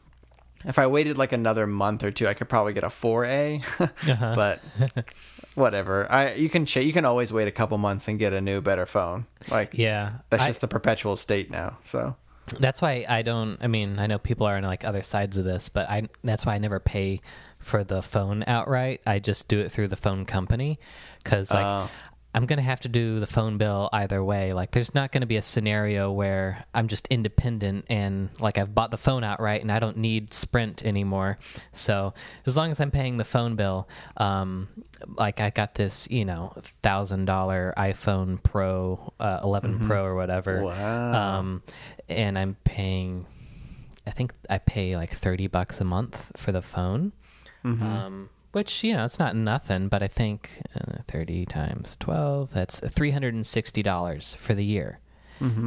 if I waited like another month or two, I could probably get a 4A. Uh-huh. but whatever. I you can ch- you can always wait a couple months and get a new better phone. Like yeah. that's I- just the perpetual state now. So That's why I don't. I mean, I know people are on like other sides of this, but I. That's why I never pay for the phone outright. I just do it through the phone company because like Oh. I'm gonna have to do the phone bill either way. Like, there's not gonna be a scenario where I'm just independent and like I've bought the phone outright and I don't need Sprint anymore. So as long as I'm paying the phone bill, um, like I got this, you know, thousand dollar iPhone Pro, uh, 11 Pro or whatever. Wow. Um, and I'm paying, I think I pay like 30 bucks a month for the phone. Um, which, you know, it's not nothing, but I think uh, 30 times 12, that's $360 for the year.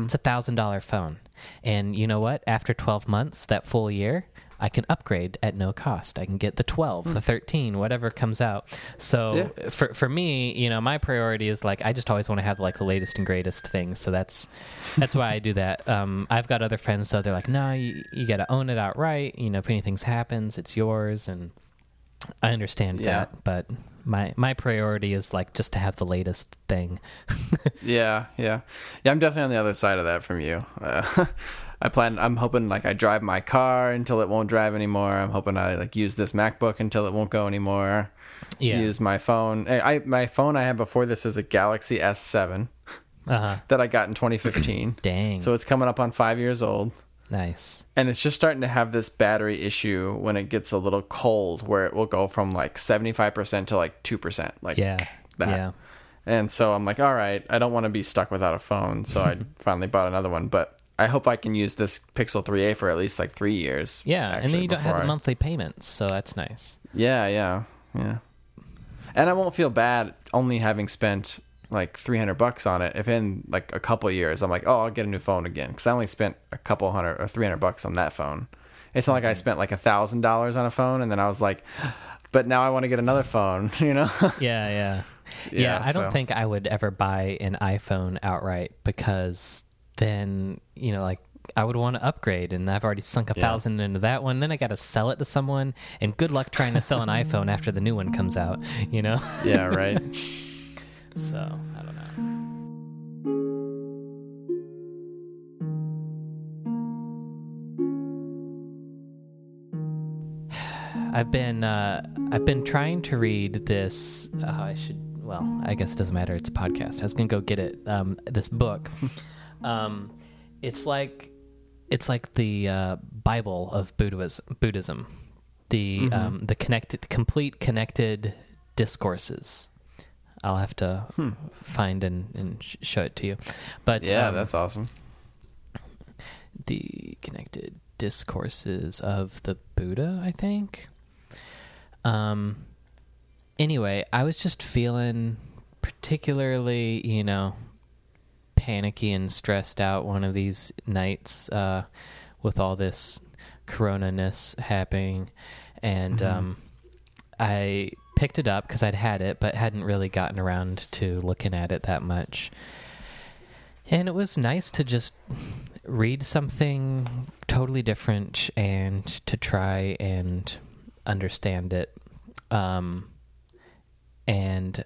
It's a thousand dollar phone. And you know what? After 12 months, that full year, I can upgrade at no cost. I can get the 12, the 13, whatever comes out. So Yeah. for for me, you know, my priority is like I just always want to have like the latest and greatest things. So that's that's why I do that. Um, I've got other friends though. They're like, no, you, you got to own it outright. You know, if anything happens, it's yours. And I understand Yeah. that, but my my priority is like just to have the latest thing. Yeah, yeah, yeah. I'm definitely on the other side of that from you. Uh, I plan. I'm hoping like I drive my car until it won't drive anymore. I'm hoping I like use this MacBook until it won't go anymore. Yeah. Use my phone. I, I my phone I had before this is a Galaxy S7 Uh huh. that I got in 2015. Dang. So it's coming up on five years old. nice. and it's just starting to have this battery issue when it gets a little cold where it will go from like 75% to like 2% like Yeah. that. Yeah. and so i'm like all right i don't want to be stuck without a phone so i finally bought another one but i hope i can use this pixel 3a for at least like three years Yeah, and then you don't have before the monthly payments, so that's nice. yeah yeah yeah. And i won't feel bad only having spent like 300 bucks on it. If in like a couple years i'm like oh i'll get a new phone again because i only spent a couple hundred or 300 bucks on that phone. It's not like i mm-hmm. spent like a thousand dollars on a phone and then i was like but now i want to get another phone you know? Yeah, yeah. Yeah, Yeah, I don't think I would ever buy an iPhone outright because then, you know, like I would want to upgrade and I've already sunk a Yeah. thousand into that one. Then I got to sell it to someone and good luck trying to sell an iPhone after the new one comes out, you know? yeah right So, I don't know. I've been uh, I've been trying to read this. Uh, I should well, I guess it doesn't matter. It's a podcast. I was gonna go get it. Um, this book. um, it's like it's like the uh, Bible of Buddhism. Buddhism. The um, the connected, complete connected discourses. I'll have to find and, and sh- show it to you. But yeah um, that's awesome the connected discourses of the Buddha, I think. Um anyway, I was just feeling particularly, you know, panicky and stressed out one of these nights uh with all this corona-ness happening and um I picked it up because I'd had it but hadn't really gotten around to looking at it that much. And it was nice to just read something totally different and to try and understand it. Um, and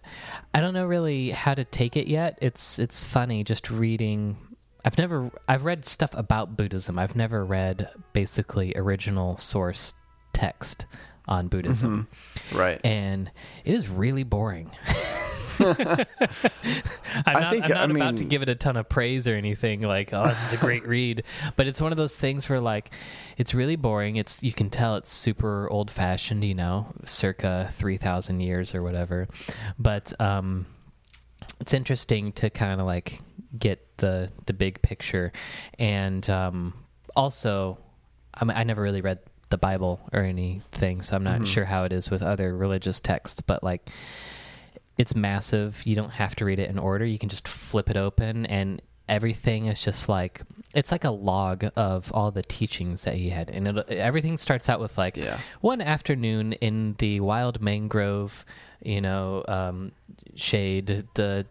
I don't know really how to take it yet. It's it's funny just reading. I've never I've read stuff about Buddhism. I've never read basically original source text on Buddhism, right and it is really boring. I'm not, think- I'm not I about to give it a ton of praise or anything like, oh, this is a great read. But it's one of those things where like it's really boring. It's you can tell it's super old fashioned, you know, circa three thousand years or whatever. But um it's interesting to kind of like get the the big picture and um also I mean I never really read the Bible or anything, so I'm not sure how it is with other religious texts, but like it's massive. You don't have to read it in order. You can just flip it open and everything is just like it's like a log of all the teachings that he had and it, everything starts out with like Yeah. one afternoon in the wild mangrove you know um, shade the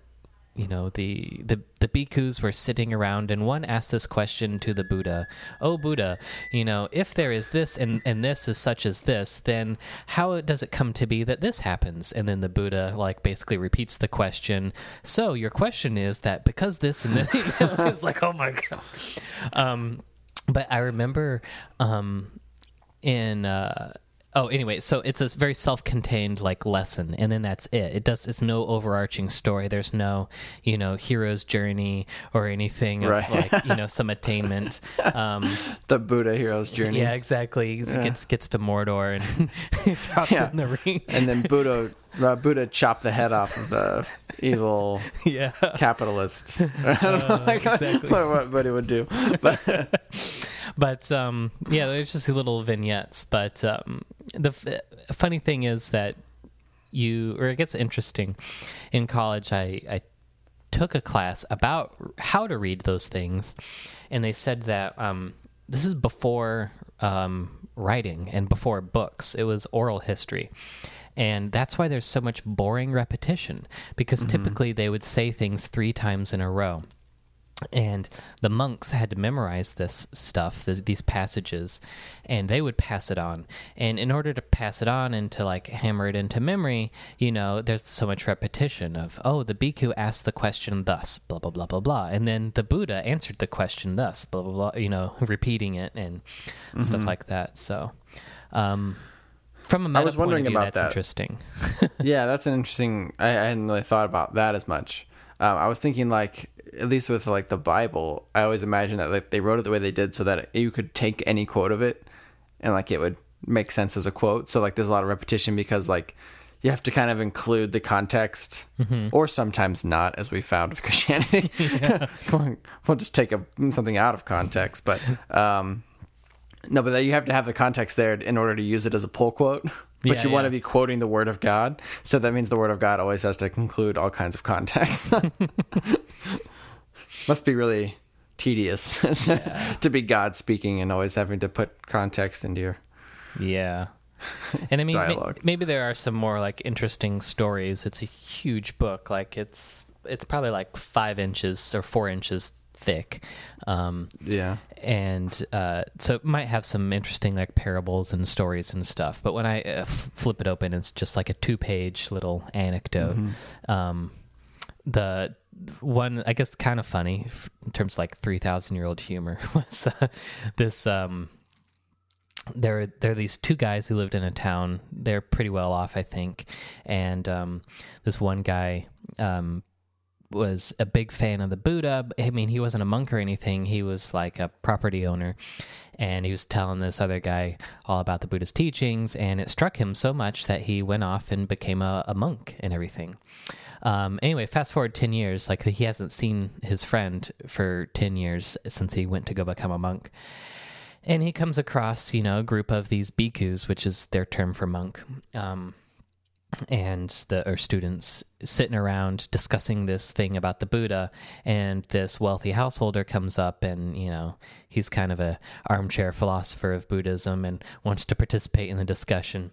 you know the, the the bhikkhus were sitting around and one asked this question to the buddha oh buddha you know if there is this and and this is such as this then how does it come to be that this happens? And then the buddha like basically repeats the question so your question is that because this and this know, it's like oh my god. Um but I remember um, in uh, oh anyway, so it's a very self-contained like lesson, and then that's it. It does it's no overarching story. There's no you know hero's journey or anything of like you know some attainment. Um, The Buddha hero's journey. yeah, exactly. He Yeah. gets gets to Mordor and drops Yeah. in the ring. And then Buddha uh, Buddha chopped the head off of the evil yeah. capitalist. I don't know like, Uh, exactly. what, what Buddha would do. But but um, yeah, there's just little vignettes. But um, the f- funny thing is that you, or it gets interesting. In college, I, I took a class about how to read those things, and they said that um, this is before um, writing and before books. It was oral history. And that's why there's so much boring repetition because typically they would say things three times in a row and the monks had to memorize this stuff th- these passages and they would pass it on and in order to pass it on and to like hammer it into memory you know there's so much repetition of oh the bhikkhu asked the question thus blah blah blah blah blah and then the buddha answered the question thus blah blah blah you know repeating it and stuff like that so um from a meta I was wondering point of view, about that's that. interesting yeah, that's an interesting. I, I hadn't really thought about that as much. Um, I was thinking like at least with like the Bible, I always imagine that like they wrote it the way they did so that you could take any quote of it and like it would make sense as a quote. So like there's a lot of repetition because like you have to kind of include the context or sometimes not as we found with Christianity. we'll just take a, something out of context, but um no, but you have to have the context there in order to use it as a pull quote. But Yeah, you want to be quoting the word of God, so that means the word of God always has to include all kinds of context. Must be really tedious to be God speaking and always having to put context into your. Yeah. And I mean, ma- maybe there are some more like interesting stories. It's a huge book. Like it's it's probably like five inches or four inches thick, um, Yeah. and uh, so it might have some interesting like parables and stories and stuff. But when I uh, f- flip it open, it's just like a two page little anecdote. Um, the one I guess kind of funny in terms of like three thousand year old humor was uh, this. Um, there there are these two guys who lived in a town. They're pretty well off, I think. And um, this one guy um, was a big fan of the Buddha. I mean, he wasn't a monk or anything. He was like a property owner, and he was telling this other guy all about the Buddha's teachings. And it struck him so much that he went off and became a, a monk and everything. Um, anyway, fast forward 10 years, like he hasn't seen his friend for 10 years since he went to go become a monk. And he comes across, you know, a group of these bhikkhus, which is their term for monk, um, and the or students sitting around discussing this thing about the Buddha. And this wealthy householder comes up, and you know, he's kind of a armchair philosopher of Buddhism and wants to participate in the discussion.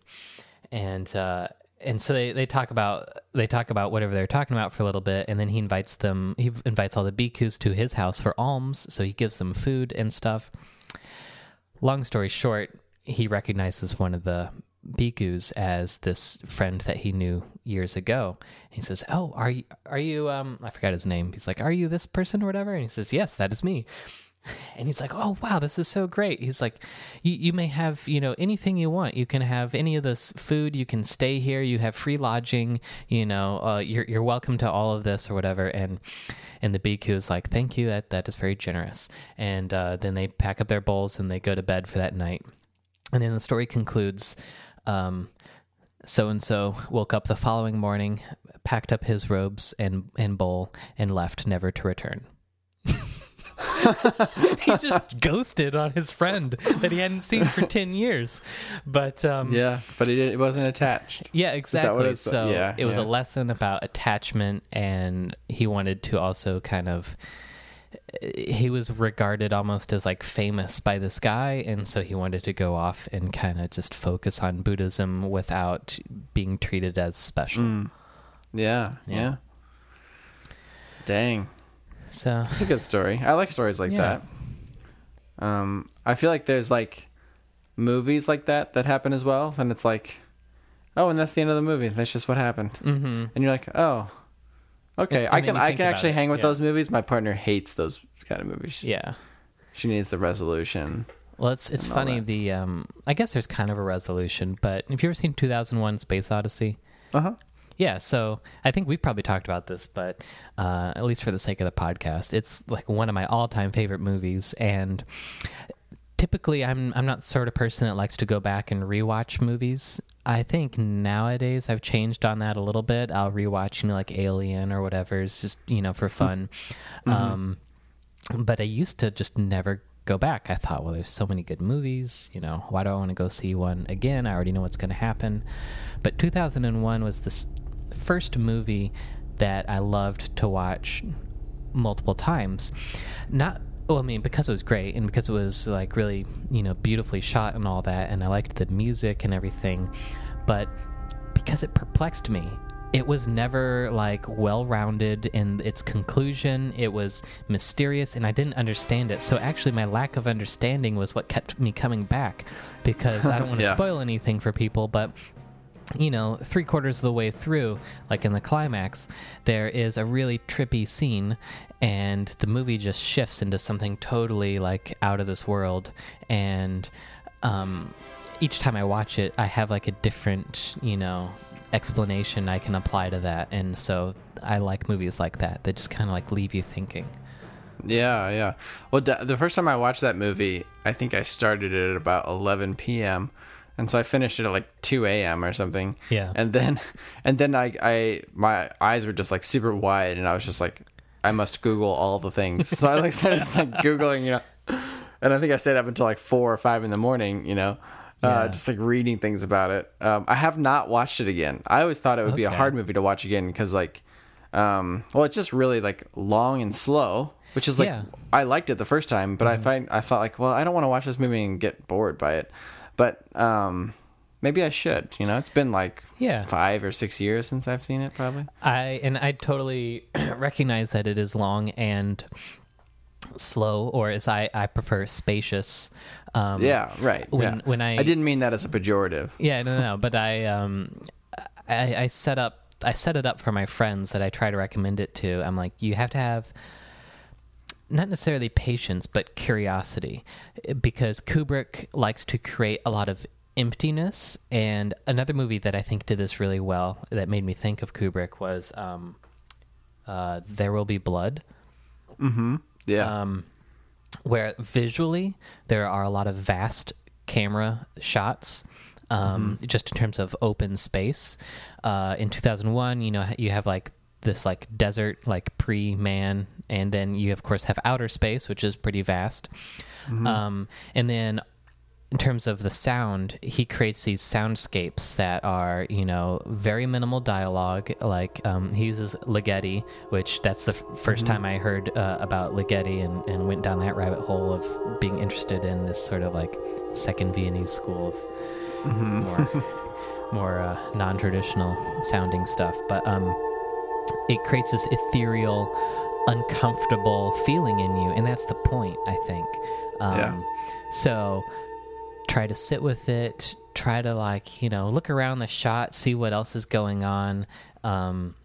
And uh, and so they, they talk about they talk about whatever they're talking about for a little bit, and then he invites them. He invites all the bhikkhus to his house for alms, so he gives them food and stuff long story short, he recognizes one of the bhikkhus as this friend that he knew years ago. He says, "Oh, are you? Are you? Um, I forgot his name. He's like, "Are you this person or whatever?" And he says, "Yes, that is me." And he's like, "Oh, wow, this is so great." He's like, "You may have you know anything you want. You can have any of this food. You can stay here. You have free lodging. You know, uh, you're you're welcome to all of this or whatever." And and the bhikkhu is like, "Thank you. That that is very generous." And uh, then they pack up their bowls and they go to bed for that night. And then the story concludes. So and so woke up the following morning, packed up his robes and and bowl, and left, never to return. he just ghosted on his friend that he hadn't seen for ten years. But um, Yeah, but he did, it wasn't attached. yeah, exactly. So yeah, it was yeah. a lesson about attachment, and he wanted to also kind of. He was regarded almost as like famous by this guy, and so he wanted to go off and kind of just focus on Buddhism without being treated as special. Mm. Yeah, Yeah. yeah. Dang. So It's a good story. I like stories like Yeah. that. Um, I feel like there's like movies like that that happen as well, and it's like, oh, and that's the end of the movie. That's just what happened, hmm and you're like, oh, okay. And- I and then can you I think can about actually it, hang with yeah. those movies. My partner hates those kind of movies. yeah, She needs the resolution. Well, it's it's all funny. that. The um, I guess there's kind of a resolution, but have you ever seen 2001: Space Odyssey? Uh huh. Yeah, so I think we've probably talked about this, but uh, at least for the sake of the podcast, it's like one of my all-time favorite movies. And typically, I'm I'm not the sort of person that likes to go back and rewatch movies. I think nowadays I've changed on that a little bit. I'll rewatch, you know, like Alien or whatever. It's just you know for fun. Um, but I used to just never go back. I thought, well, there's so many good movies. You know, why do I want to go see one again? I already know what's going to happen. But 2001 was the s- first movie that I loved to watch multiple times. Not, well, I mean, because it was great and because it was like really, you know, beautifully shot and all that, and I liked the music and everything, but because it perplexed me. It was never like well rounded in its conclusion. It was mysterious and I didn't understand it. So actually, my lack of understanding was what kept me coming back because I don't want to Yeah. spoil anything for people, but you know, three quarters of the way through, like in the climax, there is a really trippy scene, and the movie just shifts into something totally like out of this world. And um, each time I watch it, I have like a different, you know, explanation I can apply to that. And so I like movies like that that just kind of like leave you thinking. Yeah, yeah. Well, the first time I watched that movie, I think I started it at about 11 p.m. And so I finished it at like 2 a.m. or something. Yeah. And then, and then I, I, my eyes were just like super wide, and I was just like, I must Google all the things. So I like started just like googling, you know, and I think I stayed up until like four or five in the morning, you know, Yeah. uh, just like reading things about it. Um, I have not watched it again. I always thought it would be a hard movie to watch again because like, um, well, it's just really like long and slow, which is like Yeah. I liked it the first time, but I find I felt like, well, I don't want to watch this movie and get bored by it. But um, maybe I should. You know, it's been like Yeah. five or six years since I've seen it, probably. I and I totally recognize that it is long and slow, or as I, I prefer, spacious. Um, Yeah, right. When yeah. when I, I didn't mean that as a pejorative. yeah no no, no but I um I, I set up I set it up for my friends that I try to recommend it to. I'm like you have to have not necessarily patience but curiosity. Because Kubrick likes to create a lot of emptiness. And another movie that I think did this really well that made me think of Kubrick was um uh There Will Be Blood. Yeah. um, where visually there are a lot of vast camera shots. Um, Just in terms of open space, uh, in 2001, you know, you have like this like desert, like pre-man, and then you of course have outer space, which is pretty vast. Um, and then in terms of the sound, he creates these soundscapes that are, you know, very minimal dialogue. Like um, he uses Ligeti, which that's the f- 1st time I heard uh, about Ligeti and, and went down that rabbit hole of being interested in this sort of like second Viennese school of more, more uh, non-traditional sounding stuff. But um, it creates this ethereal, uncomfortable feeling in you, and that's the point, I think. Um, Yeah. So try to sit with it. Try to like you know look around the shot, see what else is going on, um,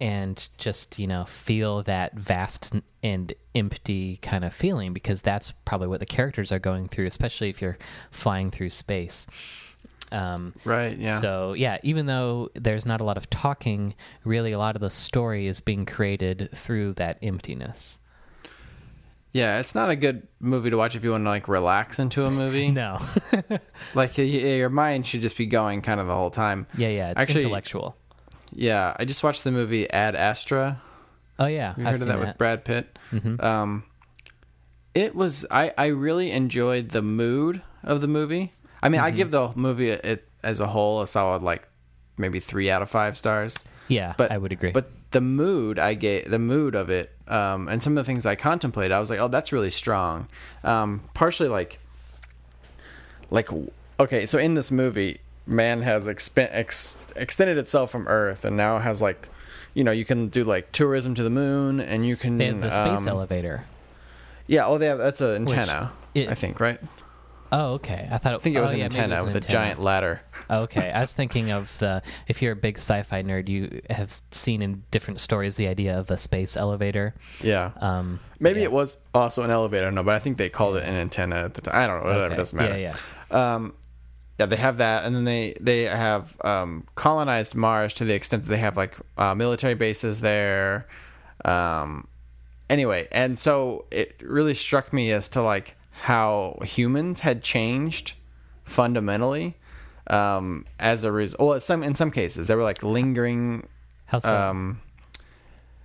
and just you know feel that vast and empty kind of feeling because that's probably what the characters are going through, especially if you're flying through space. Um, right. Yeah. so yeah, even though there's not a lot of talking, really a lot of the story is being created through that emptiness. yeah. It's not a good movie to watch if you want to like relax into a movie. No. Like your mind should just be going kind of the whole time. yeah, yeah, it's Actually- intellectual. Yeah. I just watched the movie Ad Astra. Oh yeah, You I've heard of seen that, with Brad Pitt? Mhm. Um, it was I I really enjoyed the mood of the movie. I mean, I Mm-hmm. give the movie it as a whole a solid like maybe three out of five stars. Yeah, But I would agree. But the mood I get, the mood of it, um, and some of the things I contemplated, I was like, oh, that's really strong. Um, partially like like okay, so in this movie, man has expen- ex- extended itself from Earth, and now has like. You know, you can do like tourism to the moon, and you can they have the space um, elevator. yeah, oh, they have that's an antenna, it- I think, right? Oh, okay. I thought it, I think it was oh, an yeah, antenna was with an a giant ladder. Okay, I was thinking of the. If you're a big sci-fi nerd, you have seen in different stories the idea of a space elevator. Yeah. Um, Maybe yeah. it was also an elevator. No, but I think they called it an antenna at the time. I don't know. Whatever. Okay. It doesn't matter. Yeah, yeah. Um, yeah, they have that, and then they they have um, colonized Mars to the extent that they have like uh, military bases there. Um, anyway, and so it really struck me as to like how humans had changed fundamentally um, as a result. Well, some in some cases there were like lingering How so? um,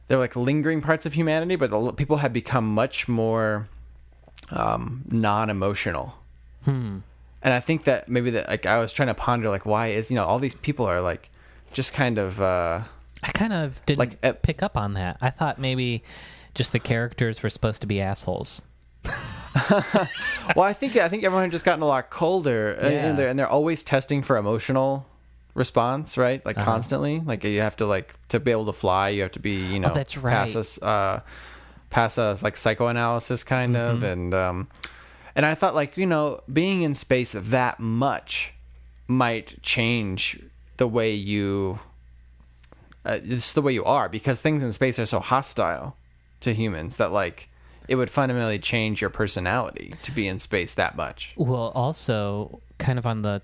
they were like lingering parts of humanity, but people had become much more um, non-emotional. hmm. And I think that maybe that like I was trying to ponder like why is you know all these people are like just kind of uh, I kind of didn't like, uh, pick up on that. I thought maybe just the characters were supposed to be assholes. well I think I think everyone had just gotten a lot colder uh, Yeah. and they're and they're always testing for emotional response right like Uh-huh. constantly like you have to like to be able to fly you have to be you know Oh, that's pass right. us uh pass us like psychoanalysis kind of Mm-hmm. and um and I thought like you know being in space that much might change the way you uh, it's the way you are because things in space are so hostile to humans that like it would fundamentally change your personality to be in space that much. Well, also, kind of on the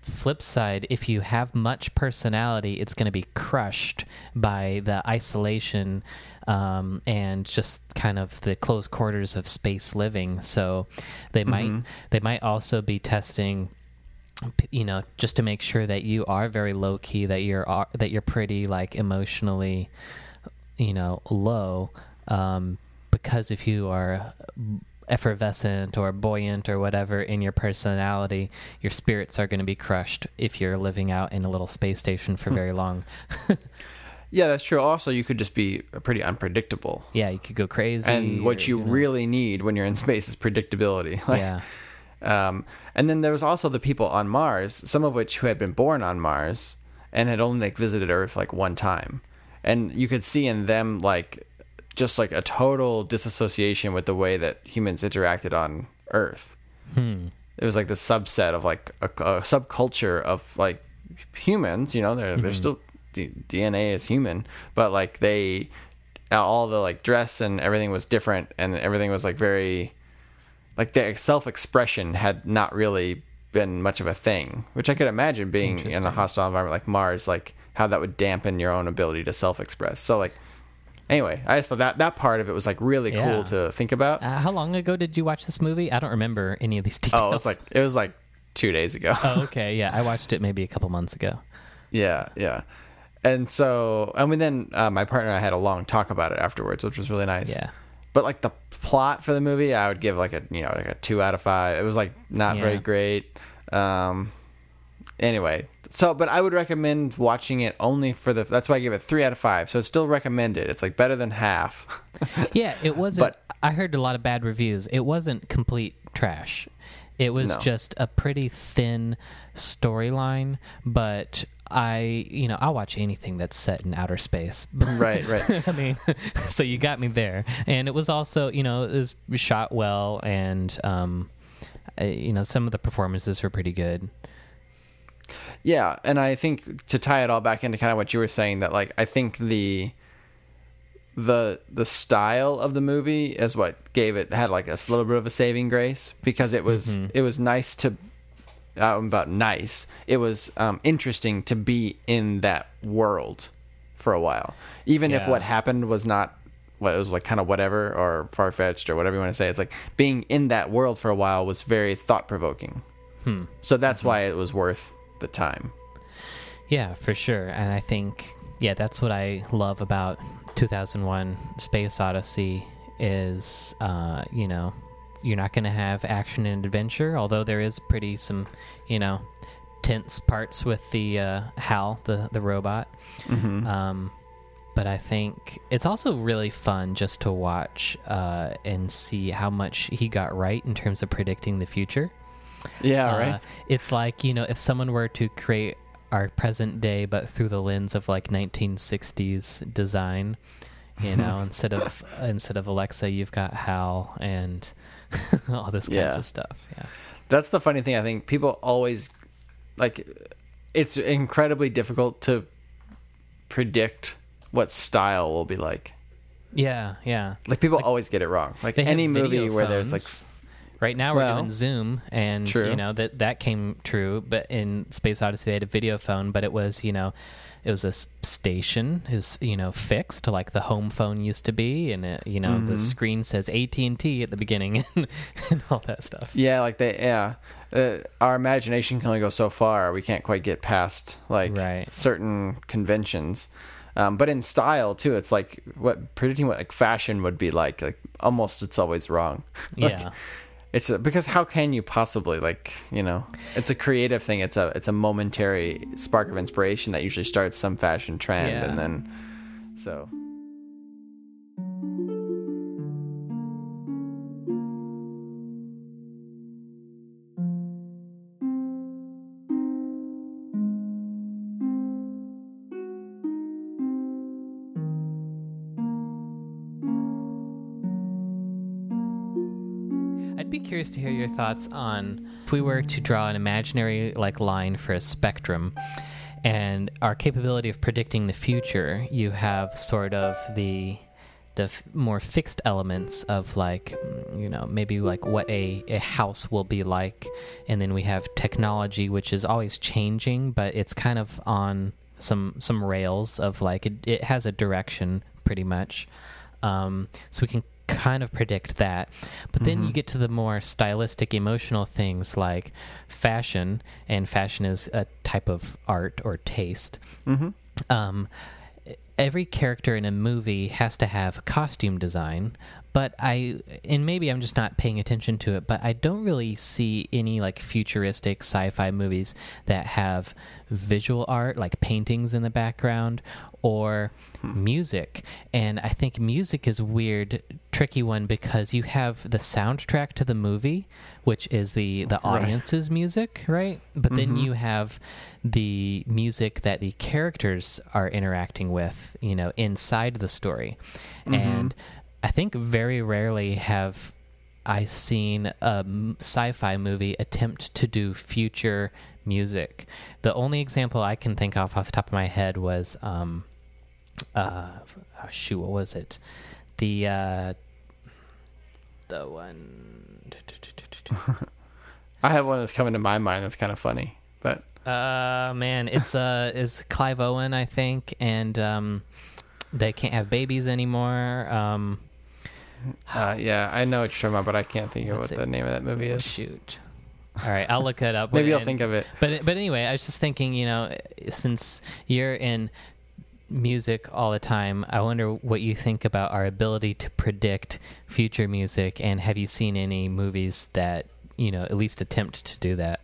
flip side, if you have much personality, it's going to be crushed by the isolation um, and just kind of the close quarters of space living. So they might they might also be testing you know just to make sure that you are very low key that you're are- that you're pretty like emotionally you know low um, because if you are effervescent or buoyant or whatever in your personality your spirits are going to be crushed if you're living out in a little space station for very long Yeah, that's true. Also, you could just be pretty unpredictable. yeah you could go crazy And what or, you who knows. really need when you're in space is predictability. Like, yeah Um, and then there was also the people on Mars, some of which who had been born on Mars and had only like visited Earth like one time, and you could see in them like just like a total disassociation with the way that humans interacted on Earth. hmm. It was like the subset of like a, a subculture of like humans. You know, they're they're still D- DNA is human, but like they all the like dress and everything was different, and everything was like very like the self expression had not really been much of a thing, which I could imagine being in a hostile environment like Mars, like how that would dampen your own ability to self express. So like anyway, I just thought that that part of it was like really Yeah. cool to think about. uh, how long ago did you watch this movie i don't remember any of these details Oh, it was like it was like two days ago. oh okay yeah i watched it maybe a couple months ago Yeah, yeah. And so, I mean, then uh, my partner and I had a long talk about it afterwards, which was really nice. yeah But like the plot for the movie, I would give like a you know like a two out of five. It was like not very great. Um. Anyway, so but I would recommend watching it only for the. That's why I give it three out of five. So it's still recommended. It's like better than half. Yeah, it wasn't. But- I heard a lot of bad reviews. It wasn't complete trash. It was No. just a pretty thin storyline, but I, you know, I'll watch anything that's set in outer space. right, right. I mean, so you got me there. And it was also, you know, it was shot well, and um, you know, some of the performances were pretty good. Yeah, and I think to tie it all back into kind of what you were saying that like I think the the the style of the movie is what gave it had like a little bit of a saving grace because it was it was nice to uh, about nice it was um, interesting to be in that world for a while. Even if what happened was not what it was like kind of whatever or far fetched or whatever you want to say it's like being in that world for a while was very thought provoking Hmm. so that's why it was worth the time Yeah, for sure. And I think, yeah, that's what I love about 2001 Space Odyssey is, uh, you know, you're not going to have action and adventure, although there is pretty some, you know, tense parts with the uh, Hal, the, the robot. mm-hmm. Um, but I think it's also really fun just to watch uh, and see how much he got right in terms of predicting the future. Yeah, Uh, right. It's like you know, if someone were to create our present day, but through the lens of like 1960s design, you know, instead of instead of Alexa, you've got Hal and all this kinds Yeah. of stuff. Yeah, That's the funny thing. I think people always like. It's incredibly difficult to predict what style will be like. Yeah, yeah. Like people always get it wrong. Like any movie video where there's like phones. Right now we're Well, doing Zoom, and true. you know that that came true. But in Space Odyssey, they had a video phone, but it was you know, it was a station, is you know fixed like the home phone used to be, and it, you know Mm-hmm. the screen says AT and T at the beginning and, and all that stuff. yeah, like they yeah. Uh, our imagination can only go so far. We can't quite get past like Right. certain conventions. Um, but in style too, it's like what predicting what like fashion would be like. Like almost, it's always wrong. Like, Yeah. It's a, because how can you possibly like you know? It's a creative thing. It's a it's a momentary spark of inspiration that usually starts some fashion trend, Yeah. and then so. Curious to hear your thoughts on if we were to draw an imaginary like line for a spectrum and our capability of predicting the future, you have sort of the the f- more fixed elements of like mm, you know maybe like what a, a house will be like. And then we have technology which is always changing but it's kind of on some some rails of like it, it has a direction pretty much. Um, so we can kind of predict that. But then you get to the more stylistic, emotional things like fashion, and fashion is a type of art or taste. Mm-hmm. Um, every character in a movie has to have costume design, but I, and maybe I'm just not paying attention to it, but I don't really see any like futuristic sci fi movies that have visual art, like paintings in the background, or music. And I think music is weird, tricky one because you have the soundtrack to the movie, which is the, the Right. audience's music, right? But then you have the music that the characters are interacting with, you know, inside the story. And I think very rarely have I seen a sci-fi movie attempt to do future music. The only example I can think of off the top of my head was, um, uh, shoot, what was it? The uh, the one. I have one that's coming to my mind that's kind of funny, but Uh man, it's uh is Clive Owen, I think, and um they can't have babies anymore. Um uh, yeah, I know what you're talking about, but I can't think of what see. the name of that movie is. shoot. All right, I'll look it up. Maybe I'll think of it. But but anyway, I was just thinking, you know, since you're in music all the time, I wonder what you think about our ability to predict future music and have you seen any movies that, you know, at least attempt to do that?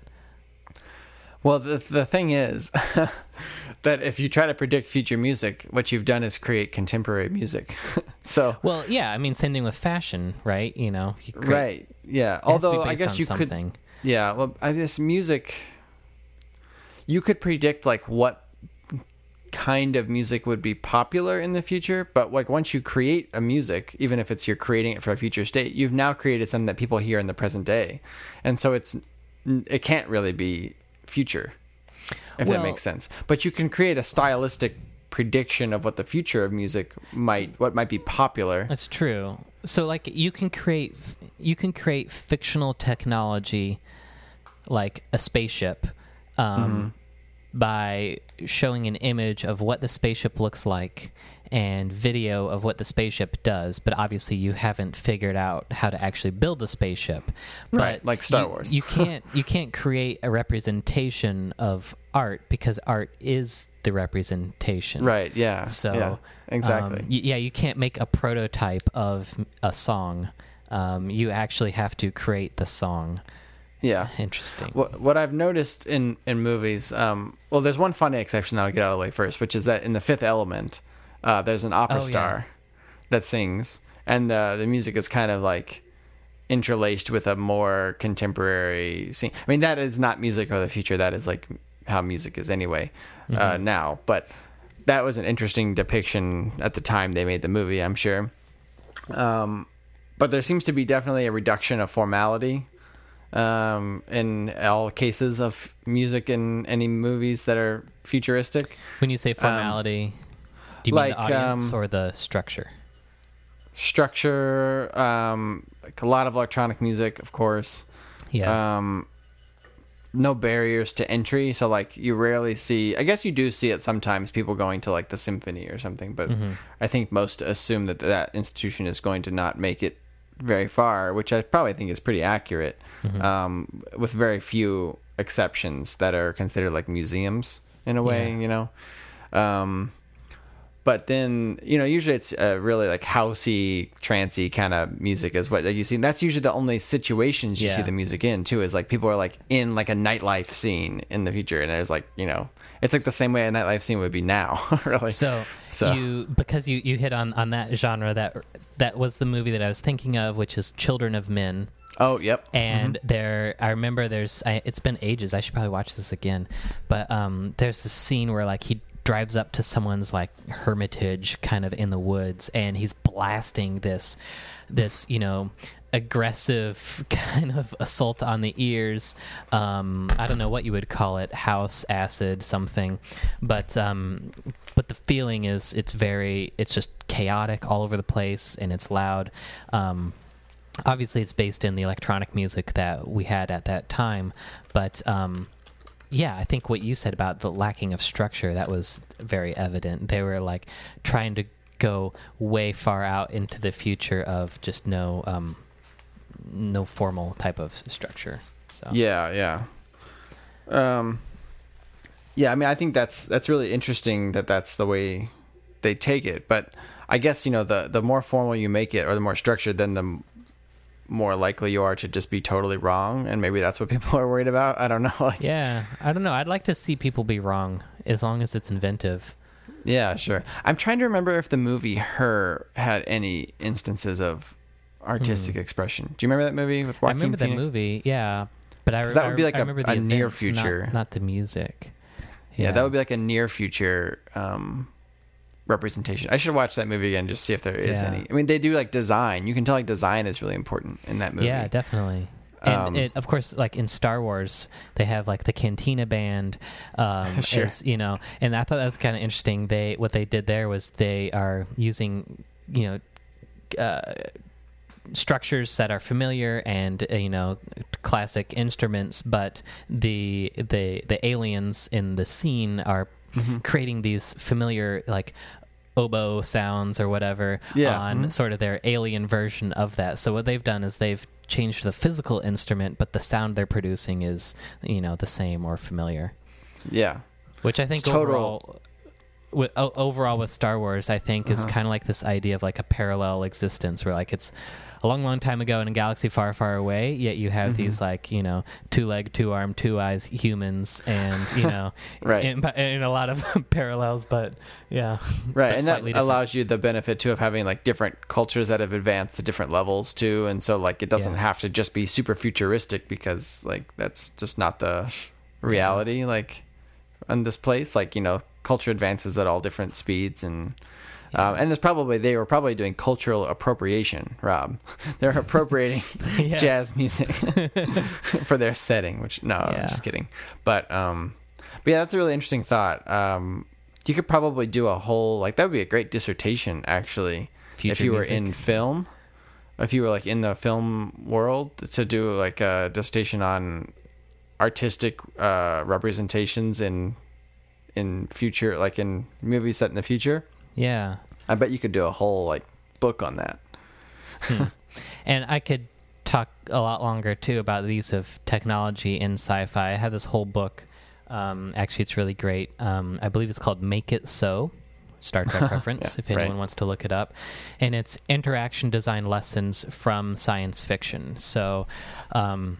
Well, the the thing is that if you try to predict future music, what you've done is create contemporary music. so Well, yeah, I mean same thing with fashion, right? You know, you create- right, yeah. it has to be Although I guess you could something. Yeah, well, I guess music. You could predict like what kind of music would be popular in the future, but like once you create a music, even if it's you're creating it for a future state, you've now created something that people hear in the present day, and so it's it can't really be future, if Well- that makes sense. But you can create a stylistic prediction of what the future of music might what might be popular. That's true. So like you can create you can create fictional technology like a spaceship um, by showing an image of what the spaceship looks like and video of what the spaceship does, but obviously you haven't figured out how to actually build the spaceship. Right, But like Star you- Wars. You can't you can't create a representation of art because art is the representation. Right? Yeah. So yeah, exactly. um, y- yeah, you can't make a prototype of a song. Um, you actually have to create the song. Yeah. Interesting. What what I've noticed in in movies, um, well, there's one funny exception that I'll get out of the way first, which is that in the Fifth Element, uh, there's an opera Oh, yeah. star that sings, and the the music is kind of like interlaced with a more contemporary scene. I mean, that is not music of the future. That is like how music is anyway uh, Mm-hmm. now. But that was an interesting depiction at the time they made the movie. I'm sure. Um, but there seems to be definitely a reduction of formality um, in all cases of music in any movies that are futuristic. When you say formality, do you mean the audience um, or the structure? Structure, um, like a lot of electronic music, of course. Yeah. um no barriers to entry so like you rarely see i guess you do see it sometimes people going to like the symphony or something but Mm-hmm. i think most assume that that institution is going to not make it very far which i probably think is pretty accurate Mm-hmm. um with very few exceptions that are considered like museums in a way Yeah. you know um but then you know usually it's uh, really like housey trancey kind of music is what you see and that's usually the only situations you Yeah. see the music in too is like people are like in like a nightlife scene in the future and there's like you know it's like the same way a nightlife scene would be now really So, So- you because you you hit on on that genre that that was the movie that I was thinking of, which is Children of Men. oh yep And there, I remember there's. I, it's been ages. I should probably watch this again. But um, there's this scene where like he drives up to someone's like hermitage, kind of in the woods, and he's blasting this, this you know, aggressive kind of assault on the ears. Um, I don't know what you would call it, house acid, something. But um, but the feeling is it's very, it's just chaotic all over the place, and it's loud. Um, obviously it's based in the electronic music that we had at that time but um, yeah i think what you said about the lacking of structure that was very evident they were like trying to go way far out into the future of just no um, no formal type of structure so. Yeah yeah. Um yeah i mean i think that's that's really interesting that that's the way they take it but i guess you know the the more formal you make it or the more structured then the more likely you are to just be totally wrong and maybe that's what people are worried about. I don't know like yeah i don't know. I'd like to see people be wrong as long as it's inventive. Yeah, sure. I'm trying to remember if the movie Her had any instances of artistic expression. Do you remember that movie with Hmm. i Joaquin remember that movie yeah but I, that would be like I a- remember the a near events, not- future. not, the music Yeah. that would be like a near future um, representation. I should watch that movie again just to see if there is Yeah. any. I mean, they do like design. You can tell like design is really important in that movie. Yeah, definitely. And Um, it, of course, like in Star Wars, they have like the Cantina band, um, Sure. as, you know, and I thought that was kind of interesting. They what they did there was they are using, you know, uh, structures that are familiar and uh, you know classic instruments, but the the the aliens in the scene are Mm-hmm. creating these familiar like oboe sounds or whatever Yeah. on Mhm. sort of their alien version of that. So what they've done is they've changed the physical instrument, but the sound they're producing is you know the same or familiar. Yeah. Which I think total- overall, with, o- overall with Star Wars, I think is Uh-huh. kind of like this idea of like a parallel existence, where like it's a long, long time ago in a galaxy far, far away. Yet you have Mm-hmm. these like you know two leg, two arm, two eyes humans, and you know Right. in, a lot of parallels. But yeah, Right, but and that different. allows you the benefit too of having like different cultures that have advanced to different levels too, and so like it doesn't Yeah. have to just be super futuristic because like that's just not the reality. Like in this place, like you know, culture advances at all different speeds, and um, and it's probably they were probably doing cultural appropriation. Rob, they're appropriating jazz music for their setting. Which no, Yeah. I'm just kidding. But um, but yeah, that's a really interesting thought. Um, you could probably do a whole like that would be a great dissertation actually if Future you were music. in film. If you were like in the film world to do like a dissertation on artistic uh, representations in in future like in movies set in the future. yeah. I bet you could do a whole like book on that. And I could talk a lot longer too about the use of technology in sci-fi. I have this whole book. Um, actually, it's really great. Um, I believe it's called "Make It So." Star Trek reference, Yeah, if anyone right. wants to look it up, and it's interaction design lessons from science fiction. So, um,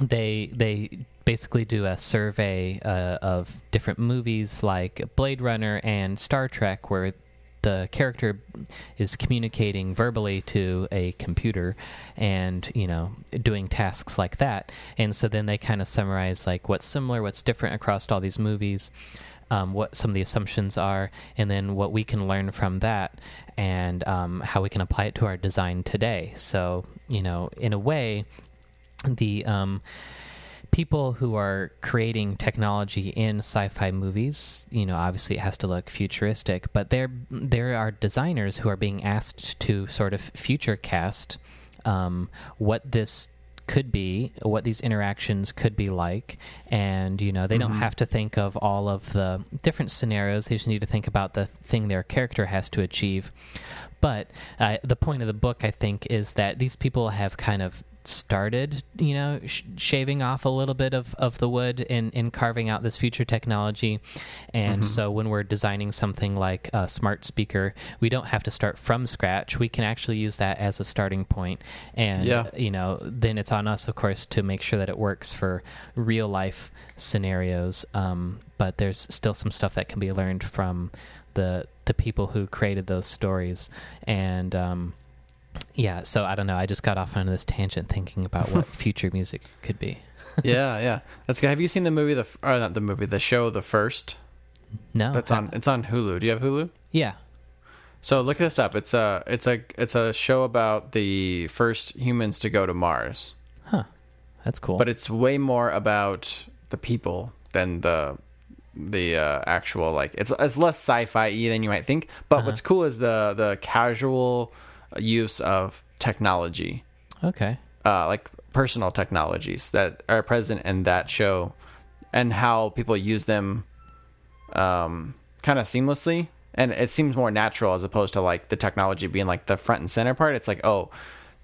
they they basically do a survey uh, of different movies like Blade Runner and Star Trek, where the character is communicating verbally to a computer and you know doing tasks like that. And so then they kind of summarize like what's similar what's different across all these movies um, what some of the assumptions are and then what we can learn from that and um, how we can apply it to our design today. So you know in a way the um, people who are creating technology in sci-fi movies, you know, obviously it has to look futuristic, but there there are designers who are being asked to sort of future cast um, what this could be, what these interactions could be like, and you know they don't have to think of all of the different scenarios. They just need to think about the thing their character has to achieve. But uh, the point of the book, I think, is that these people have kind of started, you know, sh- shaving off a little bit of, of the wood in, in carving out this future technology. And so when we're designing something like a smart speaker, we don't have to start from scratch. We can actually use that as a starting point. And, Yeah. you know, then it's on us, of course, to make sure that it works for real life scenarios. Um, but there's still some stuff that can be learned from the the people who created those stories and um, yeah so i don't know i just got off on this tangent thinking about what future music could be yeah, yeah. That's good. Have you seen the movie? The or not the movie, the show, The First. no That's on. It's on Hulu. Do you have Hulu? yeah So look this up. It's a it's a it's a show about the first humans to go to Mars, huh that's cool but it's way more about the people than the the uh, actual like it's it's less sci-fi than you might think. But what's cool is the the casual use of technology, okay uh, like personal technologies that are present in that show, and how people use them, um, kind of seamlessly. And it seems more natural as opposed to like the technology being like the front and center part. It's like, oh,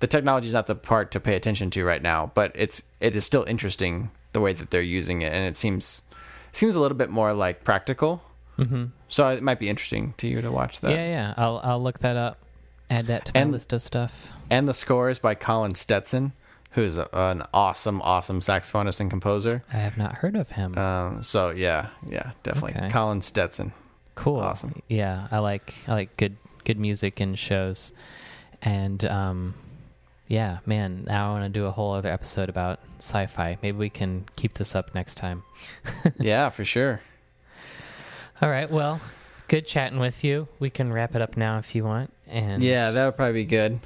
the technology is not the part to pay attention to right now, but it's it is still interesting the way that they're using it, and it seems seems a little bit more like practical. mm-hmm. So it might be interesting to you to watch that. yeah yeah i'll i'll look that up add that to my And- list of stuff And the score is by Colin Stetson, who's a, an awesome, awesome saxophonist and composer. i have not heard of him Um, so yeah, yeah, definitely Okay. Colin Stetson. cool awesome. yeah i like i like good good music and shows and um yeah man now i want to do a whole other episode about sci-fi maybe we can keep this up next time yeah, for sure. all right well good chatting with you we can wrap it up now if you want and Yeah, that would probably be good.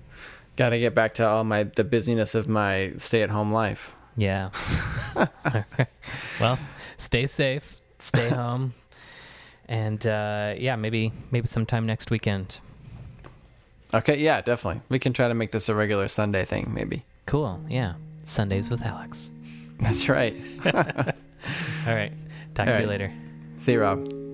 Got to get back to all my the busyness of my stay-at-home life. yeah well stay safe stay home and uh yeah maybe maybe sometime next weekend Okay, yeah, definitely. We can try to make this a regular Sunday thing, maybe. cool yeah sundays with alex That's right. all right talk All to you later See you, Rob.